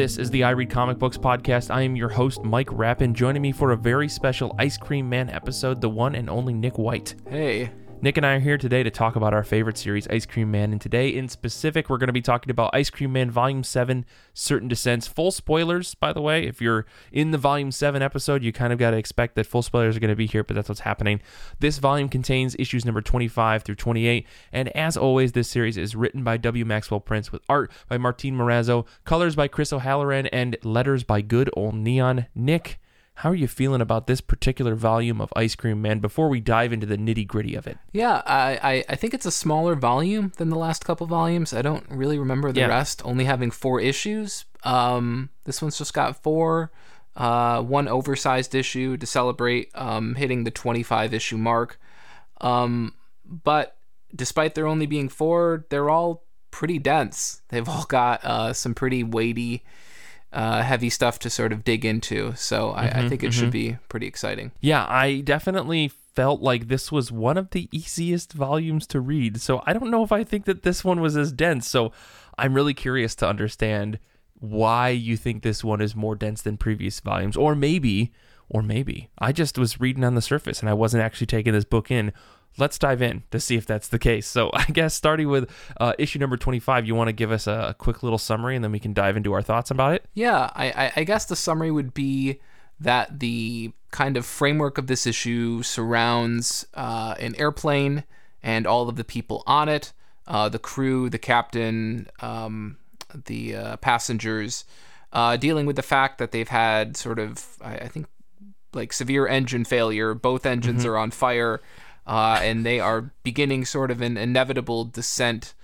This is the I Read Comic Books podcast. I am your host, Mike Rappin. Joining me for a very special Ice Cream Man episode, the one and only Nick White. Hey. Nick and I are here today to talk about our favorite series, Ice Cream Man. And today, in specific, we're going to be talking about Ice Cream Man Volume 7, Certain Descents. Full spoilers, by the way. If you're in the Volume 7 episode, you kind of got to expect that full spoilers are going to be here, but that's what's happening. This volume contains issues number 25 through 28. And as always, this series is written by W. Maxwell Prince with art by Martin Morazzo, colors by Chris O'Halloran, and letters by good old Neon Nick. How are you feeling about this particular volume of Ice Cream Man before we dive into the nitty gritty of it? Yeah, I, I, I, think it's a smaller volume than the last couple volumes. I don't really remember the yeah. rest, only having four issues. Um, this one's just got four. Uh, one oversized issue to celebrate um, hitting the 25 issue mark. Um, but despite there only being four, they're all pretty dense. They've all got uh, some pretty weighty uh, heavy stuff to sort of dig into. So I, mm-hmm, I think it mm-hmm. should be pretty exciting. Yeah, I definitely felt like this was one of the easiest volumes to read. So I don't know if I think that this one was as dense. So I'm really curious to understand why you think this one is more dense than previous volumes, or maybe. Or maybe I just was reading on the surface and I wasn't actually taking this book in let's dive in to see if that's the case. So, I guess starting with uh, issue number 25, you want to give us a, quick little summary and then we can dive into our thoughts about it? Yeah, I, I guess the summary would be that the kind of framework of this issue surrounds uh, an airplane and all of the people on it uh, the crew, the captain, um, the uh, passengers. Uh, dealing with the fact that they've had sort of, I, I think, like severe engine failure. Both engines mm-hmm. are on fire uh, and they are beginning sort of an inevitable descent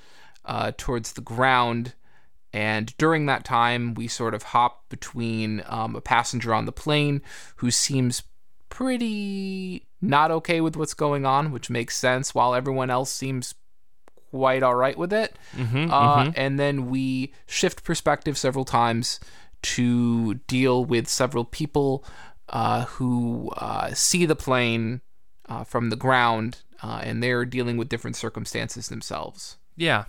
uh, towards the ground. And during that time, we sort of hop between um, a passenger on the plane who seems pretty not okay with what's going on, which makes sense, while everyone else seems quite all right with it. Mm-hmm, uh, mm-hmm. And then we shift perspective several times to deal with several people uh, who uh, see the plane uh, from the ground, uh, and they're dealing with different circumstances themselves. Yeah,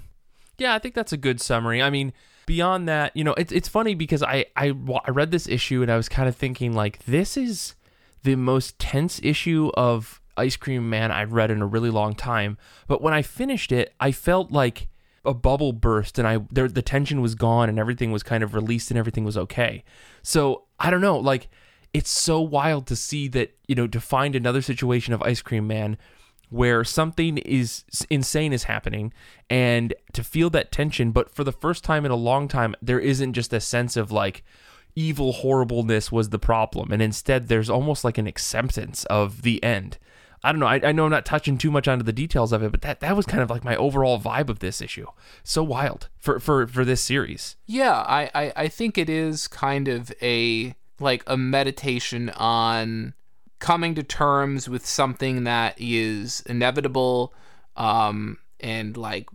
yeah, I think that's a good summary. I mean, beyond that, you know, it's it's funny because I I I read this issue and I was kind of thinking like this is the most tense issue of Ice Cream Man I've read in a really long time. But when I finished it, I felt like a bubble burst and I there the tension was gone and everything was kind of released and everything was okay. So I don't know, like it's so wild to see that, you know, to find another situation of Ice Cream Man where something is insane is happening and to feel that tension, but for the first time in a long time, there isn't just a sense of like, evil horribleness was the problem. And instead there's almost like an acceptance of the end. I don't know. I, I, know i'm not touching too much onto the details of it but that, that was kind of like my overall vibe of this issue. So wild for for for this series. Yeah i i, I think it is kind of a like a meditation on coming to terms with something that is inevitable um and like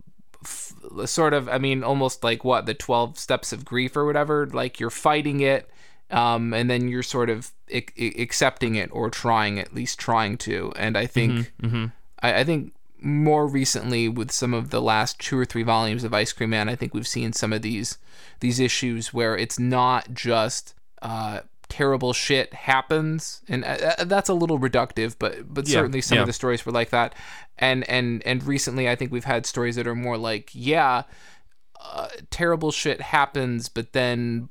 f- sort of i mean almost like what the 12 steps of grief or whatever like you're fighting it um and then you're sort of I- accepting it or trying at least trying to and i think mm-hmm, mm-hmm. I, I think more recently with some of the last two or three volumes of ice cream man i think we've seen some of these these issues where it's not just uh terrible shit happens and uh, uh, that's a little reductive but but yeah, certainly some yeah. of the stories were like that and and and recently i think we've had stories that are more like yeah uh, terrible shit happens but then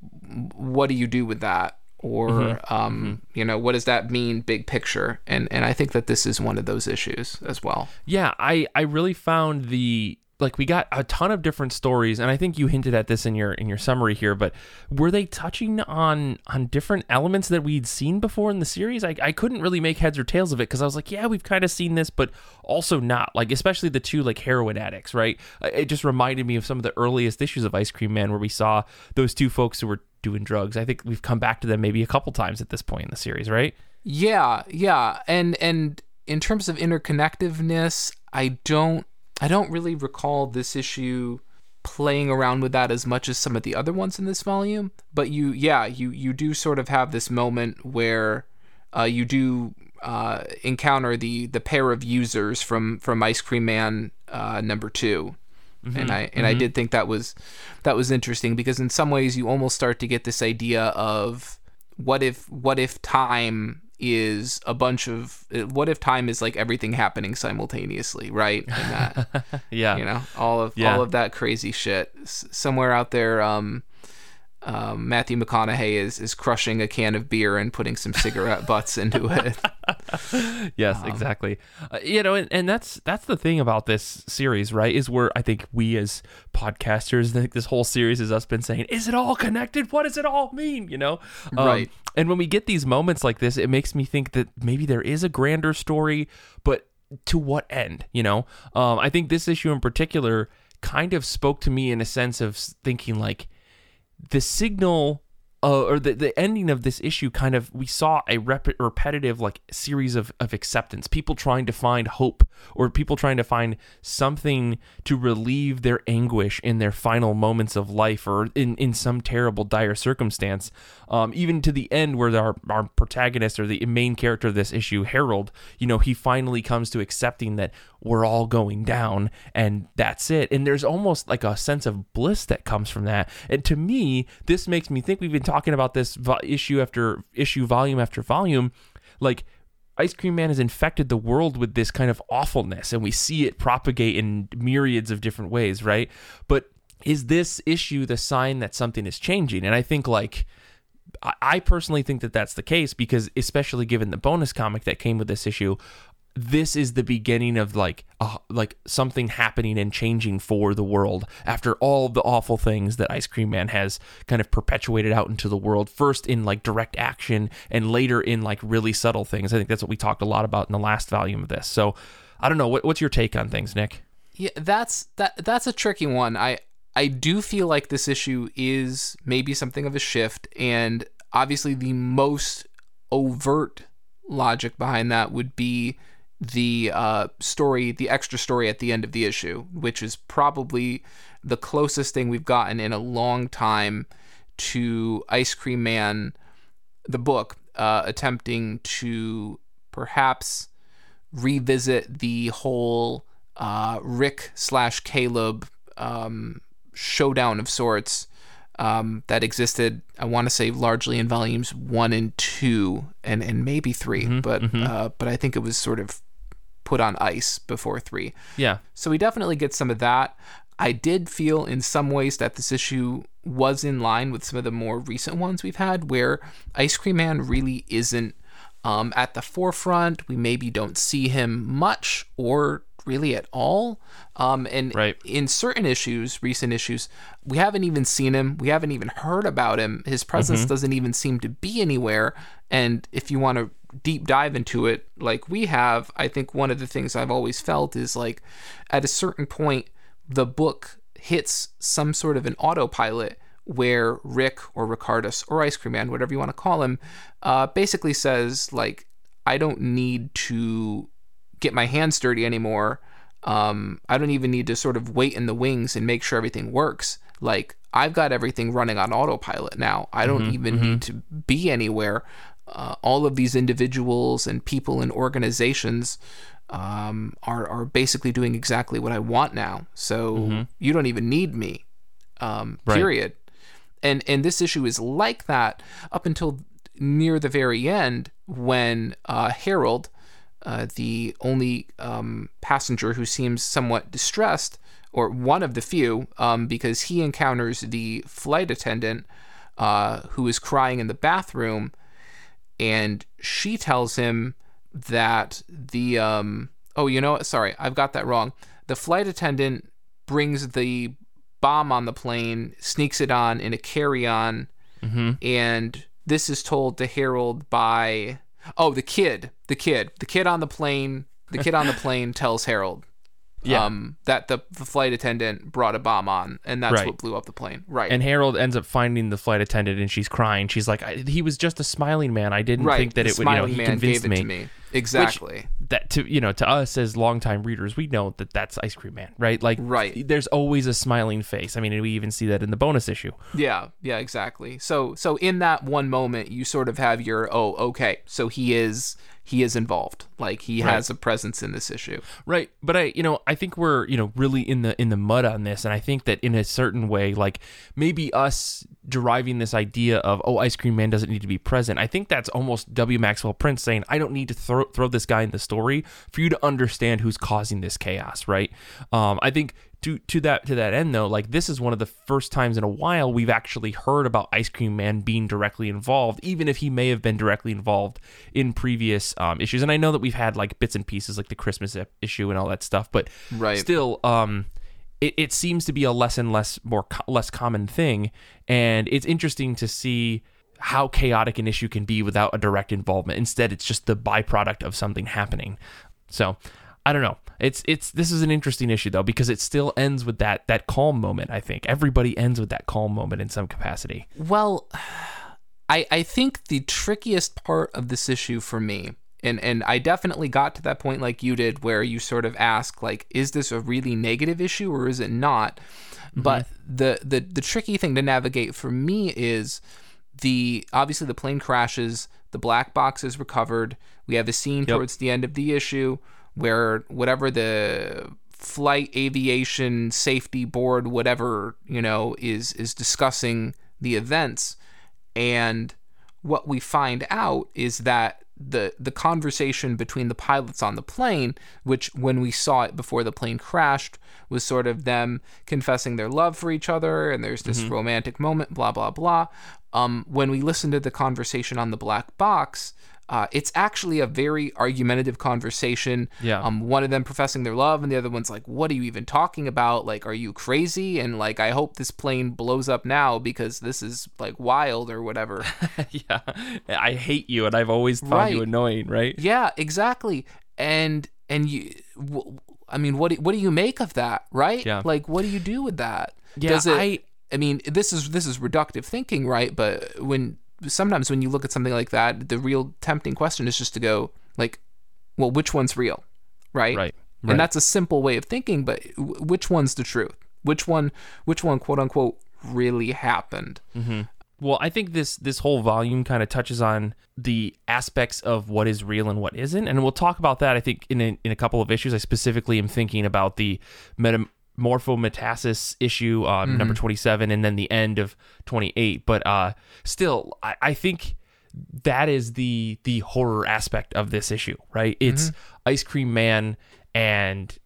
what do you do with that or mm-hmm. Um, mm-hmm. you know what does that mean big picture and and i think that this is one of those issues as well yeah i i really found the like we got a ton of different stories and i think you hinted at this in your in your summary here but were they touching on on different elements that we'd seen before in the series? I, I couldn't really make heads or tails of it because i was like yeah we've kind of seen this but also not. Like especially the two like heroin addicts right? It just reminded me of some of the earliest issues of ice cream man where we saw those two folks who were doing drugs. I think we've come back to them maybe a couple times at this point in the series right? Yeah yeah and and in terms of interconnectiveness i don't I don't really recall this issue playing around with that as much as some of the other ones in this volume. But you, yeah, you you do sort of have this moment where uh, you do uh, encounter the the pair of users from from Ice Cream Man uh, number two, and I and I did think that was that was interesting because in some ways you almost start to get this idea of what if what if time is a bunch of what if time is like everything happening simultaneously, right? And that Yeah. you know all of Yeah. all of that crazy shit somewhere out there. Um, um, Matthew McConaughey is is crushing a can of beer and putting some cigarette butts into it. yes exactly. Uh, you know and, and that's that's the thing about this series right is where i think we as podcasters think this whole series has us been saying is it all connected? What does it all mean? You know? Um, Right. and when we get these moments like this it makes me think that maybe there is a grander story but to what end you know? Um, i think this issue in particular kind of spoke to me in a sense of thinking like the signal uh, or the, the ending of this issue kind of we saw a rep- repetitive like series of, of acceptance. People trying to find hope or people trying to find something to relieve their anguish in their final moments of life or in, in some terrible dire circumstance. Um, even to the end where our, our protagonist or the main character of this issue harold you know he finally comes to accepting that we're all going down and that's it. And there's almost like a sense of bliss that comes from that. And to me this makes me think we've been talking about this vo- issue after issue volume after volume like Ice Cream Man has infected the world with this kind of awfulness, and we see it propagate in myriads of different ways, right? But is this issue the sign that something is changing? And I think, like, I personally think that that's the case because, especially given the bonus comic that came with this issue, this is the beginning of like a, like something happening and changing for the world after all the awful things that Ice Cream Man has kind of perpetuated out into the world first in like direct action and later in like really subtle things. I think that's what we talked a lot about in the last volume of this. So I don't know what, what's your take on things, Nick? Yeah, that's that that's a tricky one. I I do feel like this issue is maybe something of a shift and obviously the most overt logic behind that would be the uh, story, the extra story at the end of the issue, which is probably the closest thing we've gotten in a long time to Ice Cream Man, the book, uh, attempting to perhaps revisit the whole uh, Rick slash Caleb um, showdown of sorts um, that existed. I want to say largely in volumes one and two, and and maybe 3 but Uh, but I think it was sort of put on ice before three. Yeah. So we definitely get some of that. I did feel in some ways that this issue was in line with some of the more recent ones we've had, where Ice Cream Man really isn't um, at the forefront. We maybe don't see him much or really at all. Um, and Right. in certain issues, recent issues, we haven't even seen him. We haven't even heard about him. His presence doesn't even seem to be anywhere. And if you want to deep dive into it like we have, I think one of the things I've always felt is like at a certain point, the book hits some sort of an autopilot where Rick or Ricardus or Ice Cream Man, whatever you want to call him, uh, basically says like, I don't need to get my hands dirty anymore. Um, I don't even need to sort of wait in the wings and make sure everything works. Like I've got everything running on autopilot now. I don't even need to be anywhere. Uh, all of these individuals and people and organizations um, are are basically doing exactly what I want now. So you don't even need me. Um, Right. period. And and this issue is like that up until near the very end when uh, Harold, uh, the only um, passenger who seems somewhat distressed, or one of the few, um, because he encounters the flight attendant uh, who is crying in the bathroom, and she tells him that the um, oh you know what sorry I've got that wrong. The flight attendant brings the bomb on the plane, sneaks it on in a carry-on, and this is told to Harold by oh the kid, the kid, the kid on the plane. The kid on the plane tells Harold Yeah. um, that the, the flight attendant brought a bomb on, and that's Right. what blew up the plane. Right. And Harold ends up finding the flight attendant and she's crying. She's like, I, he was just a smiling man. I didn't right. think that the it would, you know, smiling he man convinced gave it me. to me. Exactly. that to you know to us as longtime readers, we know that that's Ice Cream Man, right? Like, Right. There's always a smiling face. I mean, we even see that in the bonus issue. Yeah, yeah, exactly. So so in that one moment you sort of have your oh, okay, so he is he is involved. Like he has a presence in this issue. Right, but I, you know, I think we're, you know, really in the in the mud on this, and I think that in a certain way, like maybe us deriving this idea of oh, Ice Cream Man doesn't need to be present. I think that's almost W. Maxwell Prince saying I don't need to throw throw this guy in the story for you to understand who's causing this chaos. Right? Um, I think to to that to that end though, like this is one of the first times in a while we've actually heard about Ice Cream Man being directly involved, even if he may have been directly involved in previous um, issues. And I know that we've had like bits and pieces like the Christmas issue and all that stuff, but Right. still, um, it, it seems to be a less and less more co- less common thing, and it's interesting to see how chaotic an issue can be without a direct involvement. Instead, it's just the byproduct of something happening. So. I don't know. It's it's this is an interesting issue though because it still ends with that that calm moment. I think everybody ends with that calm moment in some capacity. Well, I I think the trickiest part of this issue for me, and and I definitely got to that point like you did, where you sort of ask like, is this a really negative issue or is it not? Mm-hmm. But the the the tricky thing to navigate for me is the obviously the plane crashes, the black box is recovered. We have a scene towards the end of the issue where whatever the flight aviation safety board whatever you know is is discussing the events. And what we find out is that the the conversation between the pilots on the plane which when we saw it before the plane crashed was sort of them confessing their love for each other and there's this romantic moment blah blah blah. Um, when we listen to the conversation on the black box uh, it's actually a very argumentative conversation. Yeah. Um, one of them professing their love, and the other one's like, "What are you even talking about? Like, are you crazy?" And like, I hope this plane blows up now because this is like wild or whatever. yeah, I hate you, and I've always found you annoying. Right? yeah, exactly. And and you, w- I mean, what do, what do you make of that? Right? Yeah. Like, what do you do with that? Yeah, Does it? I- I mean, this is this is reductive thinking, right? But when sometimes when you look at something like that, the real tempting question is just to go like, well, which one's real, right? Right. Right. And that's a simple way of thinking, but w- which one's the truth? Which one? Which one, quote unquote, really happened? Mm-hmm. Well, I think this this whole volume kind of touches on the aspects of what is real and what isn't, and we'll talk about that. I think in a, in a couple of issues. I specifically am thinking about the metamorphometasis issue, um, number twenty seven, and then the end of twenty eight. But uh, still, I, I think that is the the horror aspect of this issue, right? It's Ice Cream Man and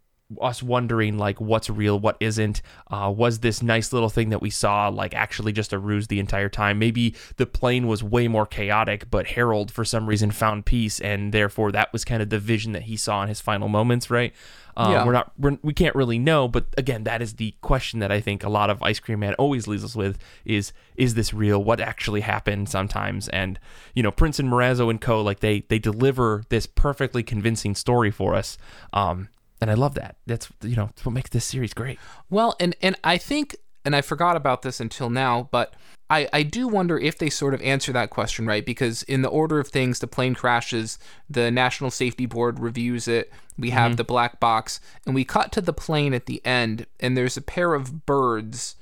us wondering like what's real, what isn't. Uh, was this nice little thing that we saw like actually just a ruse the entire time? Maybe the plane was way more chaotic, but Harold for some reason found peace, and therefore that was kind of the vision that he saw in his final moments, right? Um, Yeah. We're not, we're, we can't really know, but again, that is the question that I think a lot of Ice Cream Man always leaves us with: is is this real? What actually happened? Sometimes, and you know, Prince and Morazzo and Co. Like they they deliver this perfectly convincing story for us. Um, and I love that. That's you know that's what makes this series great. Well, and and I think, and I forgot about this until now, but I I do wonder if they sort of answer that question right? Because in the order of things, the plane crashes, the National Safety Board reviews it, we have mm-hmm. the black box, and we cut to the plane at the end, and there's a pair of birds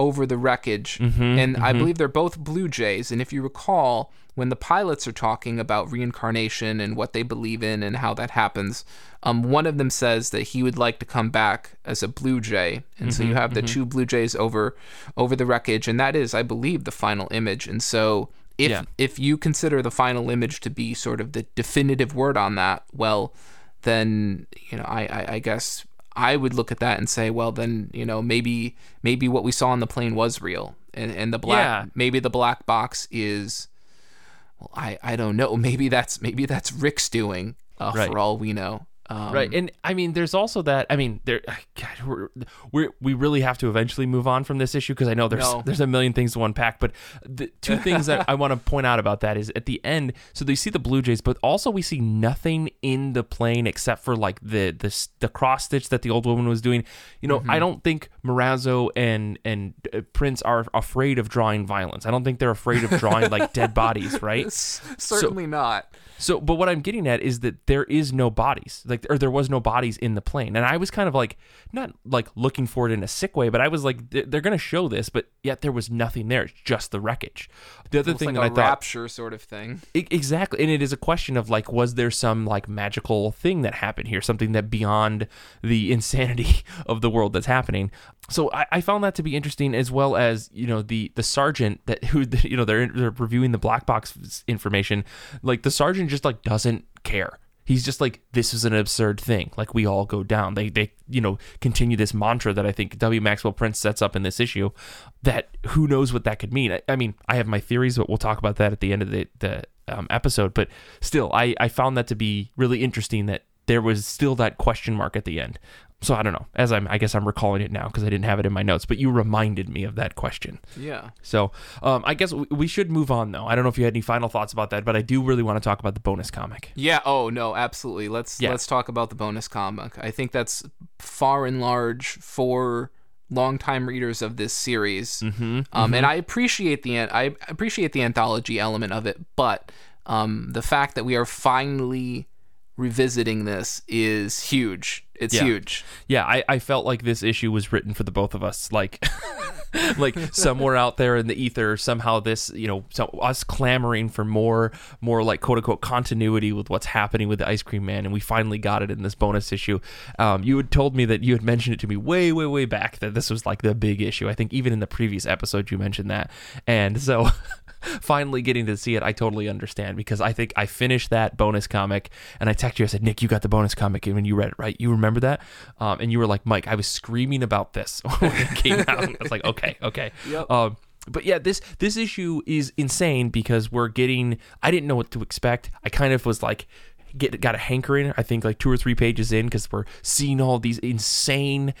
over the wreckage, mm-hmm, and I mm-hmm. believe they're both blue jays. And if you recall, when the pilots are talking about reincarnation and what they believe in and how that happens, um, one of them says that he would like to come back as a blue jay, and so you mm-hmm, have the two blue jays over over the wreckage, and that is, I believe, the final image. And so. If, Yeah. if you consider the final image to be sort of the definitive word on that, well, then you know I, I I guess I would look at that and say, well, then you know maybe maybe what we saw on the plane was real, and and the black Yeah. maybe the black box is, well, I I don't know. Maybe that's maybe that's Rick's doing, uh, Right. for all we know. Um, right and i mean there's also that i mean there God, we're, we're really have to eventually move on from this issue because i know there's No. there's a million things to unpack but the two things that i want to point out about that is at the end so they see the blue jays but also we see nothing in the plane except for like the the, the cross stitch that the old woman was doing. You know i don't think Morazzo and and uh, prince are afraid of drawing violence. I don't think they're afraid of drawing like dead bodies right? Certainly not. so, but what I'm getting at is that there is no bodies, like, or there was no bodies in the plane, and I was kind of like, not like looking for it in a sick way, but I was like, they're going to show this, but yet there was nothing there. It's just the wreckage. The other thing like that I thought, rapture sort of thing. I- exactly, and it is a question of like, was there some like magical thing that happened here, something that beyond the insanity of the world that's happening? So I, I found that to be interesting, as well as you know the the sergeant that who you know they're, they're reviewing the black box information, like the sergeant just like doesn't care. He's just like this is an absurd thing. Like we all go down. They they you know continue this mantra that I think W Maxwell Prince sets up in this issue. That who knows what that could mean. I, I mean I have my theories, but we'll talk about that at the end of the the um, episode. But still, I I found that to be really interesting that there was still that question mark at the end. So I don't know. As I'm, I guess I'm recalling it now because I didn't have it in my notes. But you reminded me of that question. Yeah. So um, I guess we, we should move on though. I don't know if you had any final thoughts about that, but I do really want to talk about the bonus comic. Yeah. Oh no, absolutely. Let's Yeah. let's talk about the bonus comic. I think that's far and large for longtime readers of this series. Mm-hmm. Um, and I appreciate the an- I appreciate the anthology element of it, but um, the fact that we are finally revisiting this is huge. It's Yeah. huge. Yeah, I, I felt like this issue was written for the both of us. Like, like somewhere out there in the ether, somehow this, you know, so us clamoring for more, more like quote unquote continuity with what's happening with the Ice Cream Man, and we finally got it in this bonus issue. Um, you had told me that you had mentioned it to me way, way, way back that this was like the big issue. I think even in the previous episode you mentioned that, and so. Finally getting to see it, I totally understand because I think I finished that bonus comic and I texted you. I said, "Nick, you got the bonus comic and when you read it, right? You remember that?" Um, and you were like, "Mike, I was screaming about this when it came out." I was like, "Okay, okay." Yep. Um, but yeah, this this issue is insane because we're getting. I didn't know what to expect. I kind of was like. Get, got a hankering i think like two or three pages in because we're seeing all these insane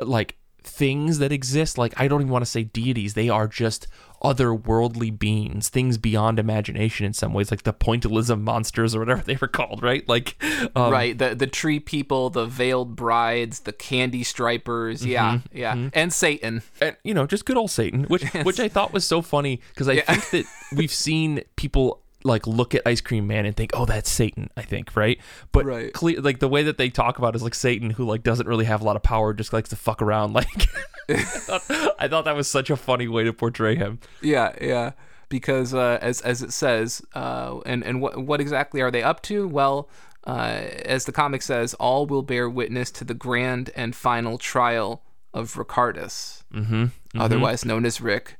like things that exist like i don't even want to say deities they are just otherworldly beings things beyond imagination in some ways like the pointillism monsters or whatever they were called right like um, right. The the tree people, the veiled brides, the candy stripers. Yeah. Mm-hmm. Yeah. And Satan. and you know just good old satan which which i thought was so funny because i Yeah. think that we've seen people like look at ice cream man and think oh that's satan i think right but Right. clear like the way that they talk about is like satan who like doesn't really have a lot of power just likes to fuck around like I, thought, I thought that was such a funny way to portray him Yeah, yeah. Because uh, as as it says, uh, and and what what exactly are they up to? Well, uh, as the comic says, all will bear witness to the grand and final trial of Ricardus, mm-hmm. otherwise known as Rick.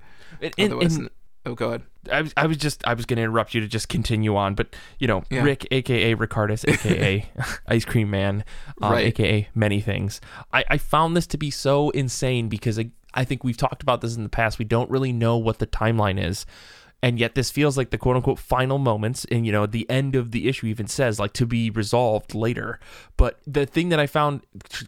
Otherwise, oh, go ahead. I was, I was just I was going to interrupt you to just continue on, but you know, Yeah. Rick, aka Ricardus, aka Ice Cream Man, um, Right. aka many things. I, I found this to be so insane because I, I think we've talked about this in the past. We don't really know what the timeline is. And yet, this feels like the quote unquote final moments. And, you know, the end of the issue even says, like, to be resolved later. But the thing that I found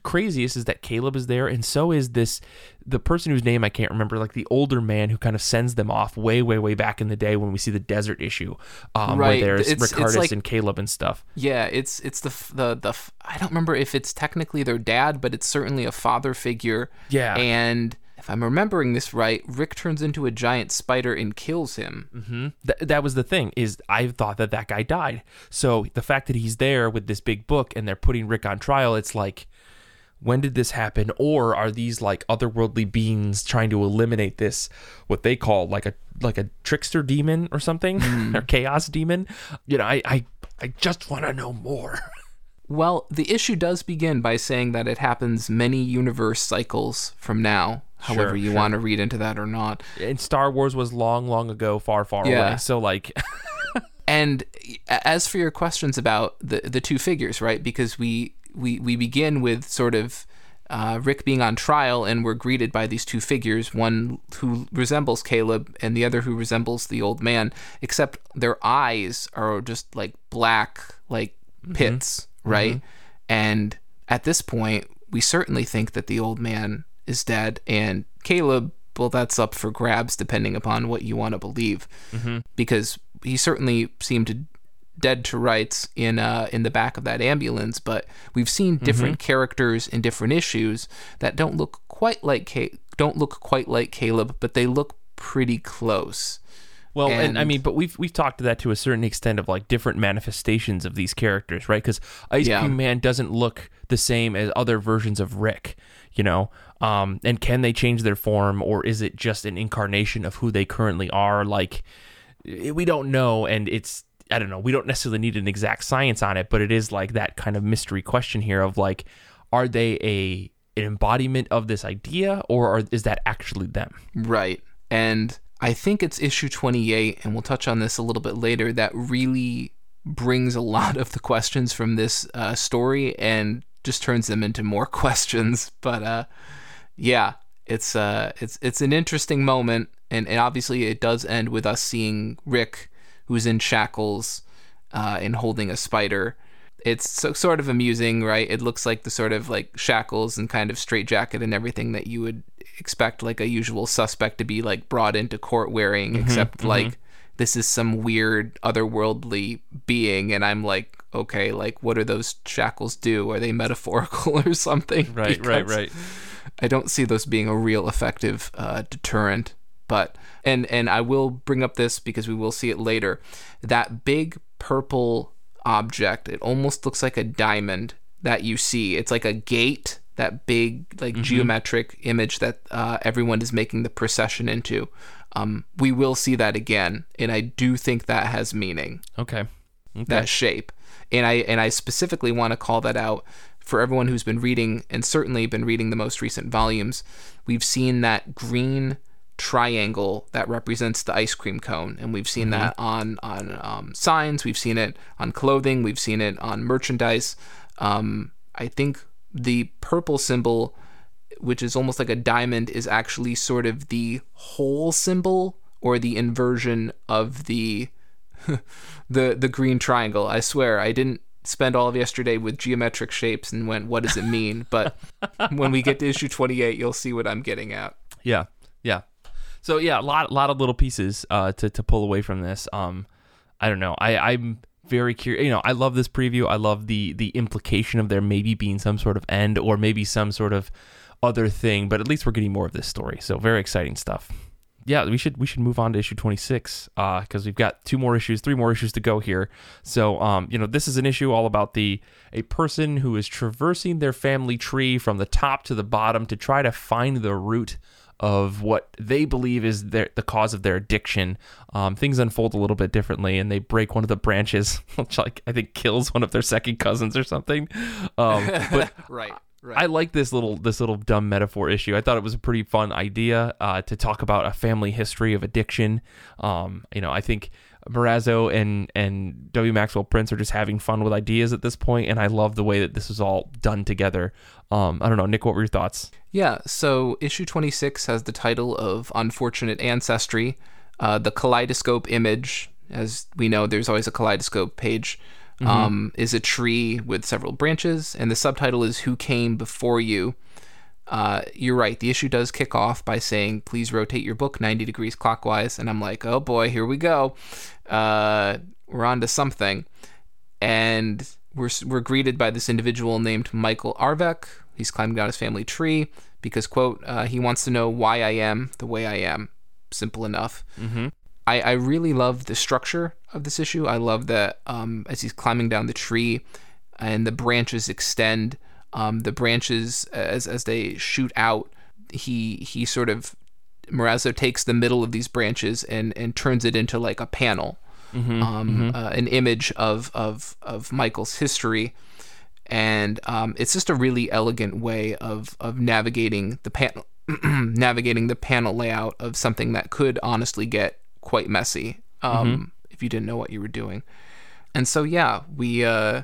craziest is that Caleb is there. And so is this, the person whose name I can't remember, like the older man who kind of sends them off way, way, way back in the day when we see the desert issue, um, Right. where there's It's- it's Ricardus like- and Caleb and stuff. Yeah, it's it's the the the I don't remember if it's technically their dad, but it's certainly a father figure. Yeah. And if I'm remembering this right, Rick turns into a giant spider and kills him. hmm Th- that was the thing is I thought that that guy died. So the fact that he's there with this big book and they're putting Rick on trial, it's like, when did this happen? Or are these like otherworldly beings trying to eliminate this what they call like a like a trickster demon or something or chaos demon? You know, I I, I just want to know more. Well, the issue does begin by saying that it happens many universe cycles from now. However, Sure, you sure. want to read into that or not. and Star Wars was long, long ago, far, far Yeah. away. So like, And as for your questions about the the two figures, right? Because we we we begin with sort of uh, Rick being on trial, and we're greeted by these two figures, one who resembles Caleb and the other who resembles the old man, except their eyes are just like black, like pits, right? And at this point, we certainly think that the old man is dead, and Caleb. Well, that's up for grabs depending upon what you want to believe, because he certainly seemed dead to rights in uh, in the back of that ambulance. But we've seen different characters in different issues that don't look quite like Ca- don't look quite like Caleb, but they look pretty close. Well, and, I mean, but we've we've talked to that to a certain extent of like different manifestations of these characters, right? Because Ice Yeah. Cream Man doesn't look the same as other versions of Rick, you know. Um, and can they change their form, or is it just an incarnation of who they currently are? Like, we don't know, and it's I don't know. We don't necessarily need an exact science on it, but it is like that kind of mystery question here of like, are they a an embodiment of this idea, or are, is that actually them? Right. And I think it's issue 28, and we'll touch on this a little bit later, that really brings a lot of the questions from this uh, story and just turns them into more questions. But uh, yeah, it's uh, it's it's an interesting moment, and, and obviously it does end with us seeing Rick, who's in shackles uh, and holding a spider. It's so, sort of amusing, right? It looks like the sort of like shackles and kind of straitjacket and everything that you would expect like a usual suspect to be like brought into court wearing, except like this is some weird otherworldly being, and I'm like, okay, like what do those shackles do? Are they metaphorical or something? right Because I don't see those being a real effective uh, deterrent. But and and I will bring up this because we will see it later. That big purple object, it almost looks like a diamond that you see. It's like a gate. That big like geometric image that uh, everyone is making the procession into. Um, we will see that again, and I do think that has meaning Okay. Okay. that shape. And I and I specifically want to call that out for everyone who's been reading and certainly been reading the most recent volumes. We've seen that green triangle that represents the ice cream cone, and we've seen that on on um, signs. We've seen it on clothing. We've seen it on merchandise. Um, I think the purple symbol, which is almost like a diamond, is actually sort of the whole symbol or the inversion of the the the green triangle. I swear, I didn't spend all of yesterday with geometric shapes and went, "What does it mean?" But when we get to issue twenty eight, you'll see what I'm getting at. Yeah, yeah. So yeah, a lot, lot of little pieces uh, to to pull away from this. Um, I don't know. I I'm very curious. You know, I love this preview. I love the the implication of there maybe being some sort of end or maybe some sort of other thing. But at least we're getting more of this story. So very exciting stuff. Yeah, we should we should move on to issue 26 because we've got two more issues, three more issues to go here. So, um, you know, this is an issue all about the a person who is traversing their family tree from the top to the bottom to try to find the root of what they believe is their, the cause of their addiction. Um, things unfold a little bit differently, and they break one of the branches, which like I think kills one of their second cousins or something. Um, but Right. Right. I like this little this little dumb metaphor issue. I thought it was a pretty fun idea uh, to talk about a family history of addiction. Um, you know, I think Morazzo and and W. Maxwell Prince are just having fun with ideas at this point, and I love the way that this is all done together. Um, I don't know, Nick. What were your thoughts? Yeah, so issue 26 has the title of Unfortunate Ancestry. Uh, the kaleidoscope image, as we know, there's always a kaleidoscope page, um, is a tree with several branches, and the subtitle is Who Came Before You. Uh, you're right, the issue does kick off by saying, Please rotate your book 90 degrees clockwise. And I'm like, Oh boy, here we go. Uh, we're on to something. And we're, we're greeted by this individual named Michael Arvek. He's climbing down his family tree because, quote, uh, he wants to know why I am the way I am. Simple enough. Mm-hmm. I, I really love the structure of this issue. I love that um, as he's climbing down the tree and the branches extend, um, the branches as as they shoot out, he he sort of Morazzo takes the middle of these branches and and turns it into like a panel, um, Uh, an image of of of Michael's history. And um, it's just a really elegant way of of navigating the panel, navigating the panel layout of something that could honestly get quite messy um, if you didn't know what you were doing. And so yeah, we uh,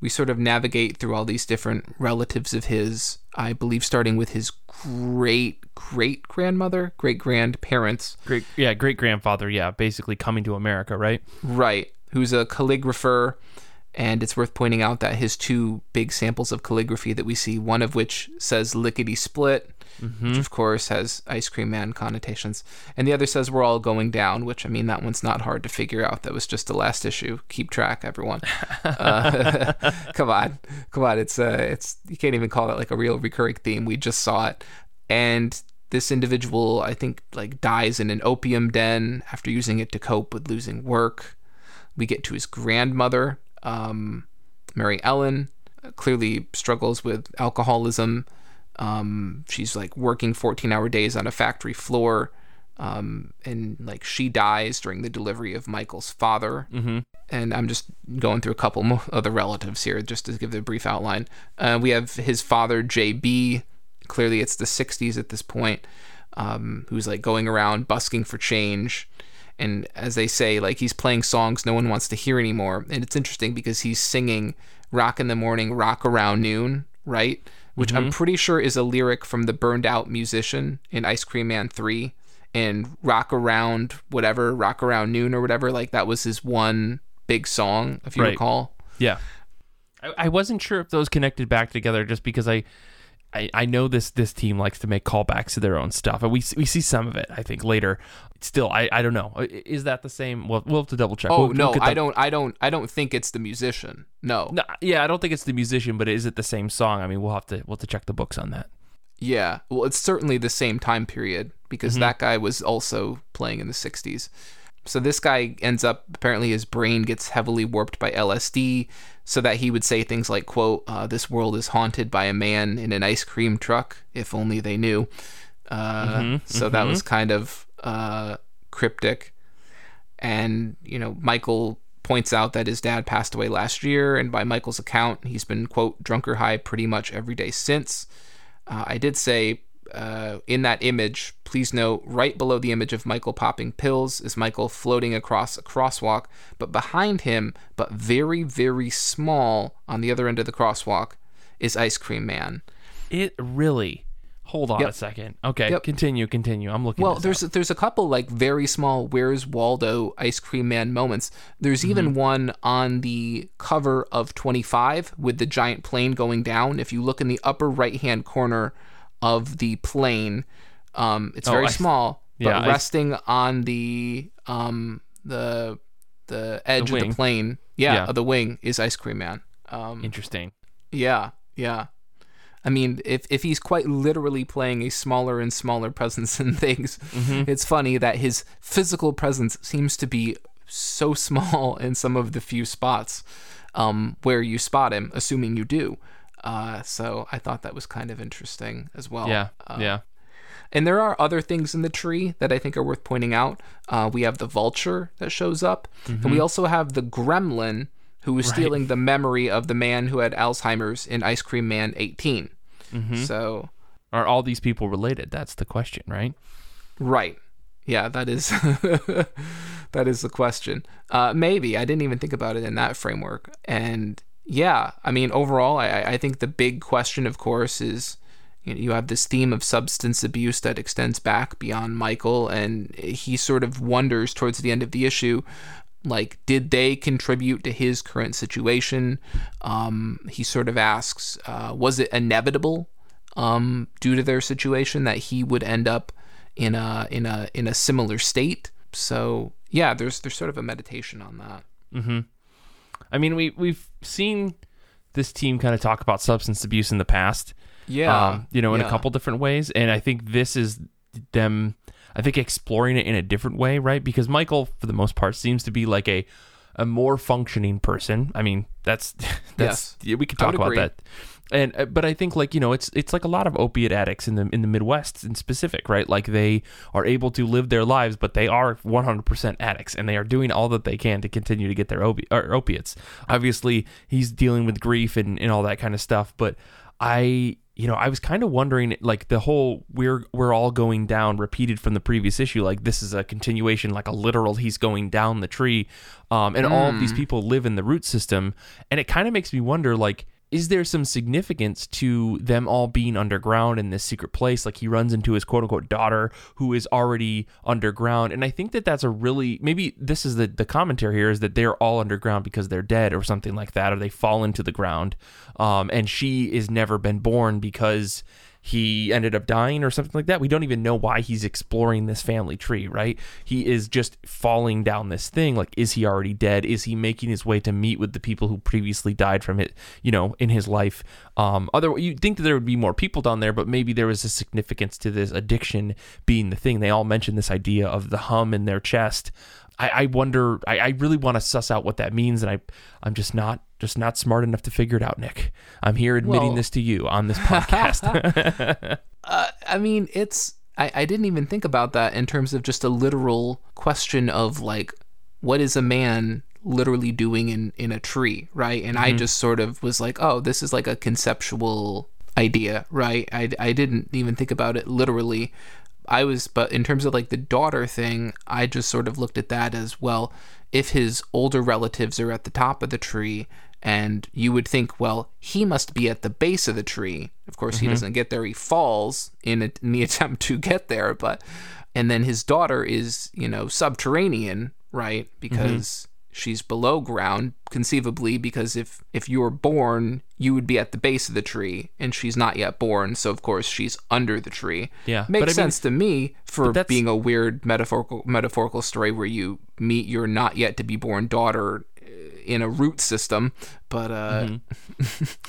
we sort of navigate through all these different relatives of his. I believe starting with his great great grandmother, great grandparents, Great, yeah, great grandfather. Yeah, basically coming to America, right? right? Who's a calligrapher And it's worth pointing out that his two big samples of calligraphy that we see, one of which says lickety split, which of course has Ice Cream Man connotations, and the other says we're all going down, which I mean, that one's not hard to figure out. That was just the last issue. Keep track, everyone. uh, come on, come on. It's, uh, it's, you can't even call it like a real recurring theme. We just saw it. And this individual, I think, like dies in an opium den after using it to cope with losing work. We get to his grandmother, um, Mary Ellen, uh, clearly struggles with alcoholism. Um, she's like working 14 hour days on a factory floor. Um, and like she dies during the delivery of Michael's father. Mm-hmm. And I'm just going through a couple more other relatives here just to give the brief outline. Uh, we have his father, JB. Clearly, it's the 60s at this point, um, who's like going around busking for change. And as they say, like he's playing songs no one wants to hear anymore. And it's interesting because he's singing Rock in the Morning, Rock Around Noon, right? Which I'm mm-hmm. pretty sure is a lyric from the Burned Out Musician in Ice Cream Man 3. And Rock Around, whatever, Rock Around Noon or whatever, like that was his one big song, if you Right. recall. Yeah. I, I wasn't sure if those connected back together just because I, I I know this this team likes to make callbacks to their own stuff. And we we see some of it, I think, later. Still, I, I don't know. Is that the same? Well, we'll have to double check. Oh We'll- no, we'll I don't I don't I don't think it's the musician. No. No, yeah, I don't think it's the musician, but is it the same song? I mean, we'll have to we'll have to check the books on that. Yeah. Well, it's certainly the same time period because Mm-hmm. that guy was also playing in the 60s. So this guy ends up apparently his brain gets heavily warped by LSD so that he would say things like quote uh, this world is haunted by a man in an ice cream truck if only they knew. Uh, Mm-hmm, so that was kind of uh, cryptic. And, you know, Michael points out that his dad passed away last year, and by Michael's account, he's been, quote, drunk or high pretty much every day since. Uh, I did say uh, in that image, please note, right below the image of Michael popping pills is Michael floating across a crosswalk, but behind him, but very, very small on the other end of the crosswalk, is Ice Cream Man. It really. Hold on Yep. a second. Okay, Yep. continue, continue. I'm looking. Well, this there's up. there's a couple like very small "Where's Waldo" Ice Cream Man moments. There's even one on the cover of 25 with the giant plane going down. If you look in the upper right hand corner of the plane, um, it's Oh, very I- small, but yeah, I- resting on the um the the edge of the plane, yeah, Yeah. of the wing is Ice Cream Man. Um, interesting. yeah, yeah. I mean, if if he's quite literally playing a smaller and smaller presence in things, it's funny that his physical presence seems to be so small in some of the few spots um, where you spot him, assuming you do. Uh, so I thought that was kind of interesting as well. Yeah, Uh, yeah. and there are other things in the tree that I think are worth pointing out. Uh, we have the vulture that shows up, and we also have the gremlin who is stealing the memory of the man who had Alzheimer's in Ice Cream Man 18. So, Are all these people related? That's the question, right? right. Yeah, that is that is the question. Uh, maybe I didn't even think about it in that framework. And yeah, I mean, overall, I, I think the big question, of course, is you, know, you have this theme of substance abuse that extends back beyond Michael, and he sort of wonders towards the end of the issue. Like, did they contribute to his current situation? Um, he sort of asks, uh, was it inevitable um, due to their situation that he would end up in a in a in a similar state. So yeah, there's there's sort of a meditation on that. I mean, we we've seen this team kind of talk about substance abuse in the past. Yeah, um, you know, in a couple different ways. And I think this is them, I think, exploring it in a different way, right? Because Michael, for the most part, seems to be like a a more functioning person. I mean, that's that's yeah, we could talk about agree. that. And uh, but I think like you know it's it's like a lot of opiate addicts in the in the Midwest in specific, right? Like they are able to live their lives, but they are 100% addicts, and they are doing all that they can to continue to get their opi- or opiates. Obviously, he's dealing with grief and, and all that kind of stuff, but I you know I was kind of wondering like the whole we're we're all going down repeated from the previous issue like this is a continuation like a literal he's going down the tree um, and all of these people live in the root system and it kind of makes me wonder like is there some significance to them all being underground in this secret place? Like he runs into his quote unquote daughter who is already underground. And I think that that's a really, maybe this is the, the commentary here is that they're all underground because they're dead or something like that, or they fall into the ground. Um, and she is never been born because he ended up dying or something like that. We don't even know why he's exploring this family tree, right? He is just falling down this thing. Like, is he already dead? Is he making his way to meet with the people who previously died from it, you know, in his life? Um, other you'd think that there would be more people down there, but maybe there was a significance to this addiction being the thing. They all mentioned this idea of the hum in their chest. I, I wonder. I, I really want to suss out what that means, and I, I'm just not just not smart enough to figure it out, Nick. I'm here admitting Well- this to you on this podcast. Uh, I mean, it's. I, I didn't even think about that in terms of just a literal question of like, what is a man literally doing in in a tree, right? And I just sort of was like, oh, this is like a conceptual idea, right? I I didn't even think about it literally. I was, but in terms of like the daughter thing, I just sort of looked at that as well. If his older relatives are at the top of the tree, and you would think, well, he must be at the base of the tree. Of course, he mm-hmm. doesn't get there; he falls in, a, in the attempt to get there. But, and then his daughter is, you know, subterranean, right? Mm-hmm. Because she's below ground, conceivably. Because if if you were born, you would be at the base of the tree, and she's not yet born, so of course she's under the tree. Yeah, makes I mean- sense to me for being a weird metaphorical metaphorical story where you meet your not yet to be born daughter uh, in a root system. But uh,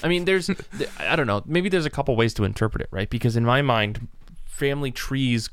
I mean, there's, I don't know, maybe there's a couple ways to interpret it, right? Because in my mind, family trees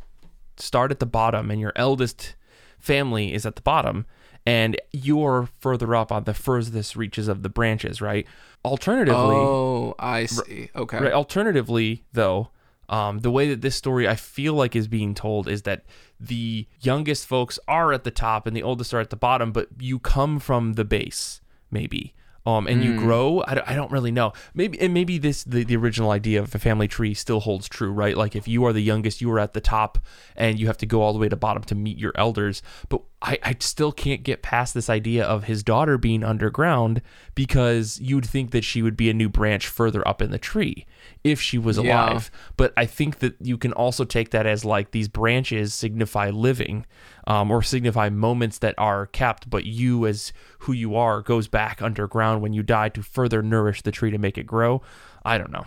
start at the bottom, and your eldest family is at the bottom, and you're further up on the furthest reaches of the branches, right? Alternatively, oh, I see. Okay. Right. Alternatively, though, um, the way that this story I feel like is being told is that the youngest folks are at the top and the oldest are at the bottom, but you come from the base, maybe. Um, and you grow. I don't, I don't really know. Maybe and maybe this the, the original idea of a family tree still holds true, right? Like if you are the youngest, you are at the top, and you have to go all the way to bottom to meet your elders. But I, I still can't get past this idea of his daughter being underground because you'd think that she would be a new branch further up in the tree if she was Yeah. alive. But I think that you can also take that as like these branches signify living um, or signify moments that are kept, but you as who you are goes back underground when you die to further nourish the tree to make it grow. I don't know.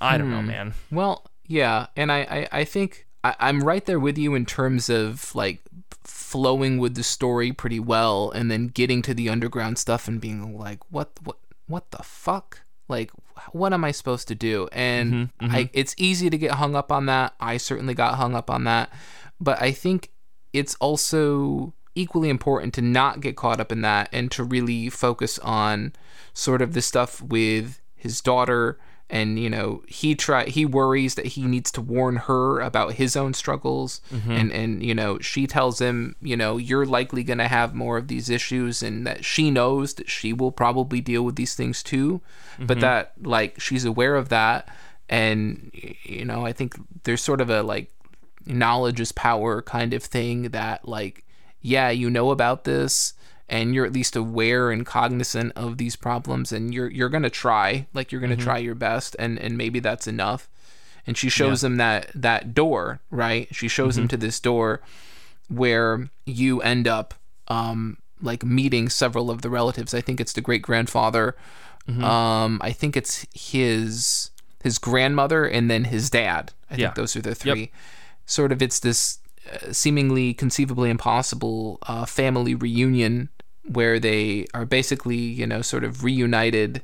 I don't know, man. Well, yeah, and I, I, I think I, I'm right there with you in terms of like flowing with the story pretty well, and then getting to the underground stuff and being like, what, what, what the fuck? Like, what am I supposed to do? And mm-hmm, mm-hmm. I, it's easy to get hung up on that. I certainly got hung up on that, but I think it's also equally important to not get caught up in that and to really focus on sort of the stuff with his daughter and you know he try he worries that he needs to warn her about his own struggles. Mm-hmm. And and you know she tells him you know you're likely going to have more of these issues and that she knows that she will probably deal with these things too. But mm-hmm. that like she's aware of that. And you know i think there's sort of a like knowledge is power kind of thing that like yeah you know about this and you're at least aware and cognizant of these problems and you're you're going to try like you're going to try your best and and maybe that's enough. And she shows him that that door right? She shows him to this door where you end up um like meeting several of the relatives. I think it's the great grandfather um i think it's his his grandmother and then his dad. I Yeah. think those are the three. Sort of it's this uh, seemingly conceivably impossible uh, family reunion where they are basically you know sort of reunited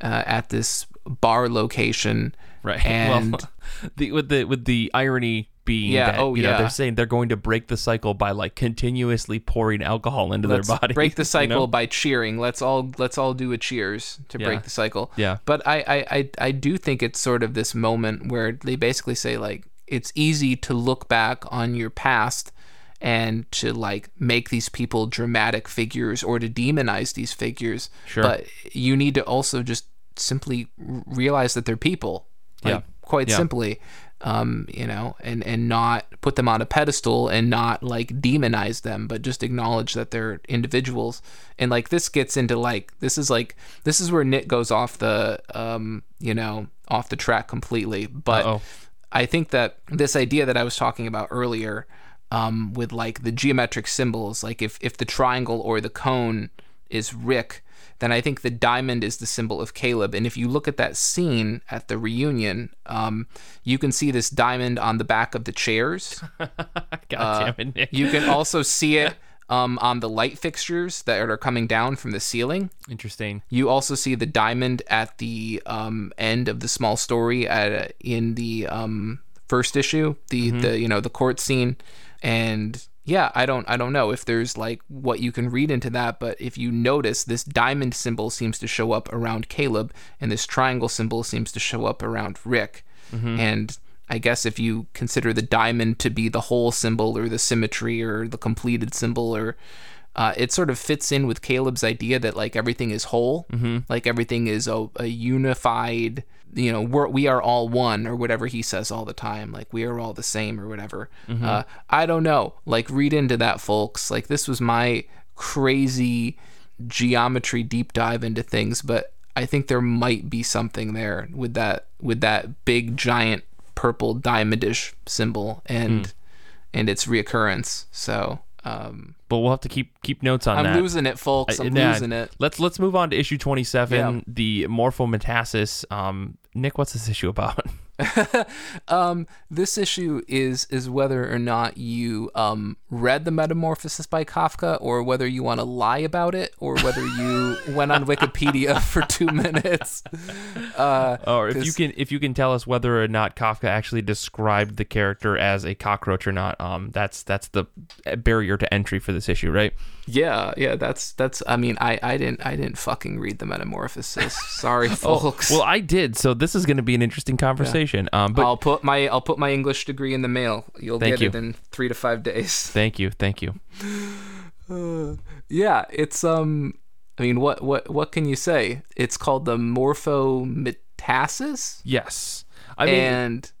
uh, at this bar location Right. and well, the, with the with the irony being Yeah, that oh, you know yeah. they're saying they're going to break the cycle by like continuously pouring alcohol into let's their body. break the you cycle know? by cheering let's all let's all do a cheers to Yeah. break the cycle Yeah. but I, I i i do think it's sort of this moment where they basically say like it's easy to look back on your past and to like make these people dramatic figures or to demonize these figures Sure. but you need to also just simply realize that they're people like, Yeah. quite Yeah. simply um, you know, and and not put them on a pedestal and not like demonize them, but just acknowledge that they're individuals. And like this gets into like this is like this is where Nick goes off the um, you know, off the track completely. But Uh-oh. I think that this idea that I was talking about earlier, um, with like the geometric symbols, like if if the triangle or the cone is Rick, then I think the diamond is the symbol of Caleb. And if you look at that scene at the reunion, um, you can see this diamond on the back of the chairs. God damn it, Nick. Uh, You can also see it um, on the light fixtures that are coming down from the ceiling. Interesting. You also see the diamond at the um, end of the small story at, in the um, first issue, the the you know the court scene, and yeah, I don't I don't know if there's like what you can read into that, but if you notice, this diamond symbol seems to show up around Caleb, and this triangle symbol seems to show up around Rick, and I guess if you consider the diamond to be the whole symbol or the symmetry or the completed symbol or uh, it sort of fits in with Caleb's idea that like everything is whole, mm-hmm. like everything is a, a unified, you know, we're, we are all one or whatever he says all the time, like we are all the same or whatever. Uh, I don't know, like read into that, folks. Like this was my crazy geometry deep dive into things, but I think there might be something there with that with that big giant purple diamondish symbol and and its reoccurrence. So um, But we'll have to keep keep notes on it. I'm that. losing it, folks. I'm losing it. Let's let's move on to issue 27, Yeah. the Morphometasis. Um, Nick, what's this issue about? Um, this issue is is whether or not you um read the Metamorphosis by Kafka, or whether you want to lie about it, or whether you went on Wikipedia for two minutes. Uh, or if you can if you can tell us whether or not Kafka actually described the character as a cockroach or not. Um, that's that's the barrier to entry for this issue, right? yeah, yeah, that's that's. I mean, I I didn't I didn't fucking read the Metamorphosis. Sorry, Oh, folks. well, I did, so this is going to be an interesting conversation. Um, but I'll put my I'll put my English degree in the mail. You'll get you. it in three to five days. thank you, thank you. Yeah, it's um. I mean, what what what can you say? It's called the Morphometasis, Yes, I mean, and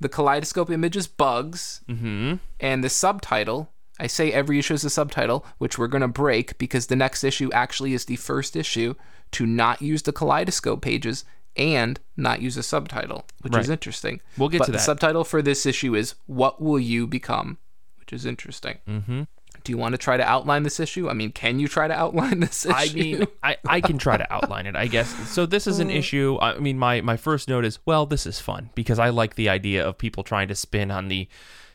the kaleidoscope image is bugs, mhm. and the subtitle. I say every issue is a subtitle, which we're gonna break because the next issue actually is the first issue to not use the kaleidoscope pages and not use a subtitle, which is interesting. We'll get but to the subtitle for this issue is "What Will You Become," which is interesting. Mhm. Do you want to try to outline this issue? I mean, can you try to outline this issue? I mean, I, I can try to outline it, I guess. So this is an issue. I mean, my my first note is, well, this is fun because I like the idea of people trying to spin on the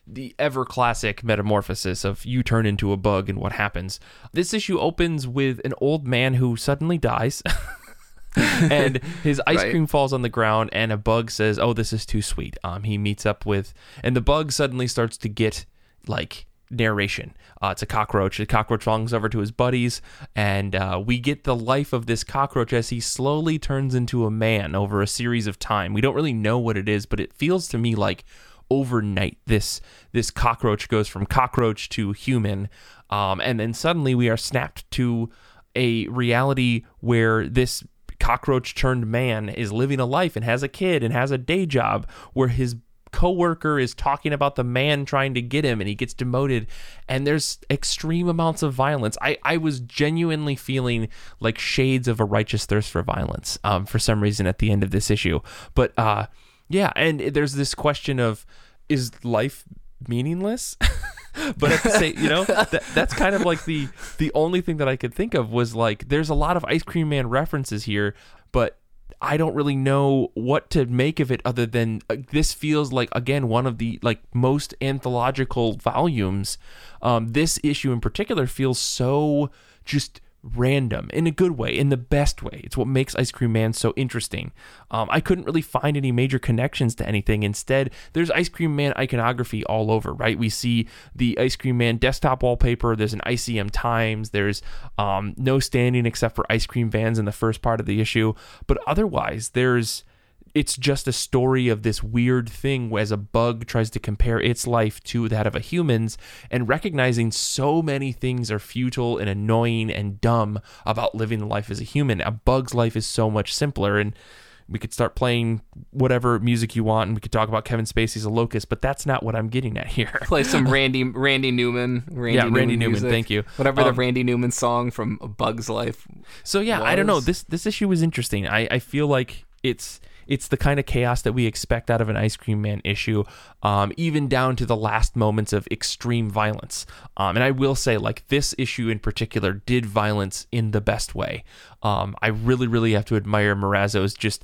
the ever classic metamorphosis of you turn into a bug and what happens. This issue opens with an old man who suddenly dies. and his ice Right. cream falls on the ground and a bug says, "Oh, this is too sweet." Um he meets up with and the bug suddenly starts to get like narration. Uh, it's a cockroach. The cockroach belongs over to his buddies, and uh, we get the life of this cockroach as he slowly turns into a man over a series of time. We don't really know what it is, but it feels to me like overnight. This this cockroach goes from cockroach to human, um, and then suddenly we are snapped to a reality where this cockroach turned man is living a life and has a kid and has a day job where his coworker is talking about the man trying to get him and he gets demoted. And there's extreme amounts of violence. I, I was genuinely feeling like shades of a righteous thirst for violence um, for some reason at the end of this issue. But uh, yeah and there's this question of is life meaningless but at the same you know that, that's kind of like the the only thing that i could think of was like there's a lot of ice cream man references here but I don't really know what to make of it other than uh, this feels like again one of the like most anthological volumes. Um, this issue in particular feels so just random in a good way, in the best way. It's what makes Ice Cream Man so interesting. Um, I couldn't really find any major connections to anything. Instead, there's Ice Cream Man iconography all over, right? We see the Ice Cream Man desktop wallpaper. There's an ICM Times. There's um, no standing except for ice cream vans in the first part of the issue. But otherwise, there's it's just a story of this weird thing as a bug tries to compare its life to that of a human's and recognizing so many things are futile and annoying and dumb about living the life as a human. A bug's life is so much simpler and we could start playing whatever music you want and we could talk about Kevin Spacey's a locust, but that's not what I'm getting at here. Play some Randy Randy Newman. Randy Yeah, Randy Newman, music. thank you. Whatever the Um, Randy Newman song from A Bug's Life. So yeah, I don't know. This this issue was interesting. I, I feel like it's it's the kind of chaos that we expect out of an Ice Cream Man issue, um, even down to the last moments of extreme violence. Um, and I will say, like this issue in particular, did violence in the best way. Um, I really, really have to admire Morazzo's just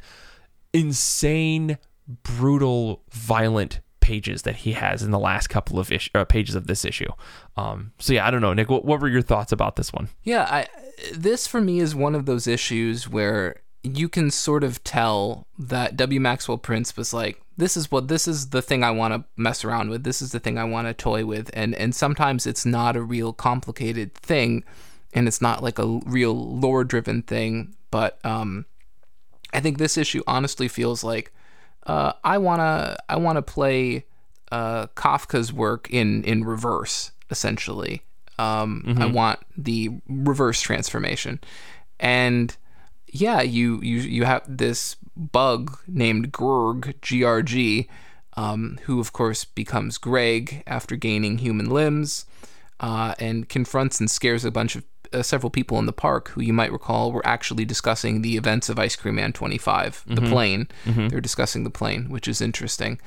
insane, brutal, violent pages that he has in the last couple of ish- uh, pages of this issue. Um, so yeah, I don't know, Nick. What, what were your thoughts about this one? Yeah, I this for me is one of those issues where you can sort of tell that W. Maxwell Prince was like, this is what this is the thing I want to mess around with. This is the thing I want to toy with, and and sometimes it's not a real complicated thing, and it's not like a real lore driven thing. But um, I think this issue honestly feels like uh, I wanna I wanna play uh, Kafka's work in in reverse essentially. Um, I want the reverse transformation, and yeah, you you you have this bug named Grg G R G, um, who of course becomes Greg after gaining human limbs, uh, and confronts and scares a bunch of uh, several people in the park who you might recall were actually discussing the events of Ice Cream Man 25, the plane. They're discussing the plane, which is interesting.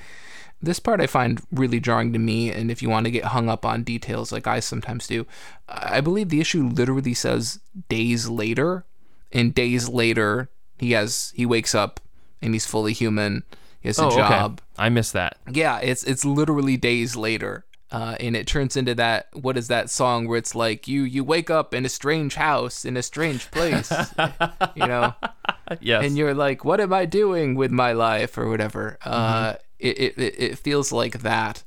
This part I find really jarring to me, and if you want to get hung up on details like I sometimes do, I believe the issue literally says days later, and days later he has he wakes up and he's fully human. He has a job. I missed that. Yeah, it's it's literally days later. Uh, and it turns into that what is that song where it's like you you wake up in a strange house in a strange place you know Yes. and you're like what am i doing with my life or whatever uh it, it it it feels like that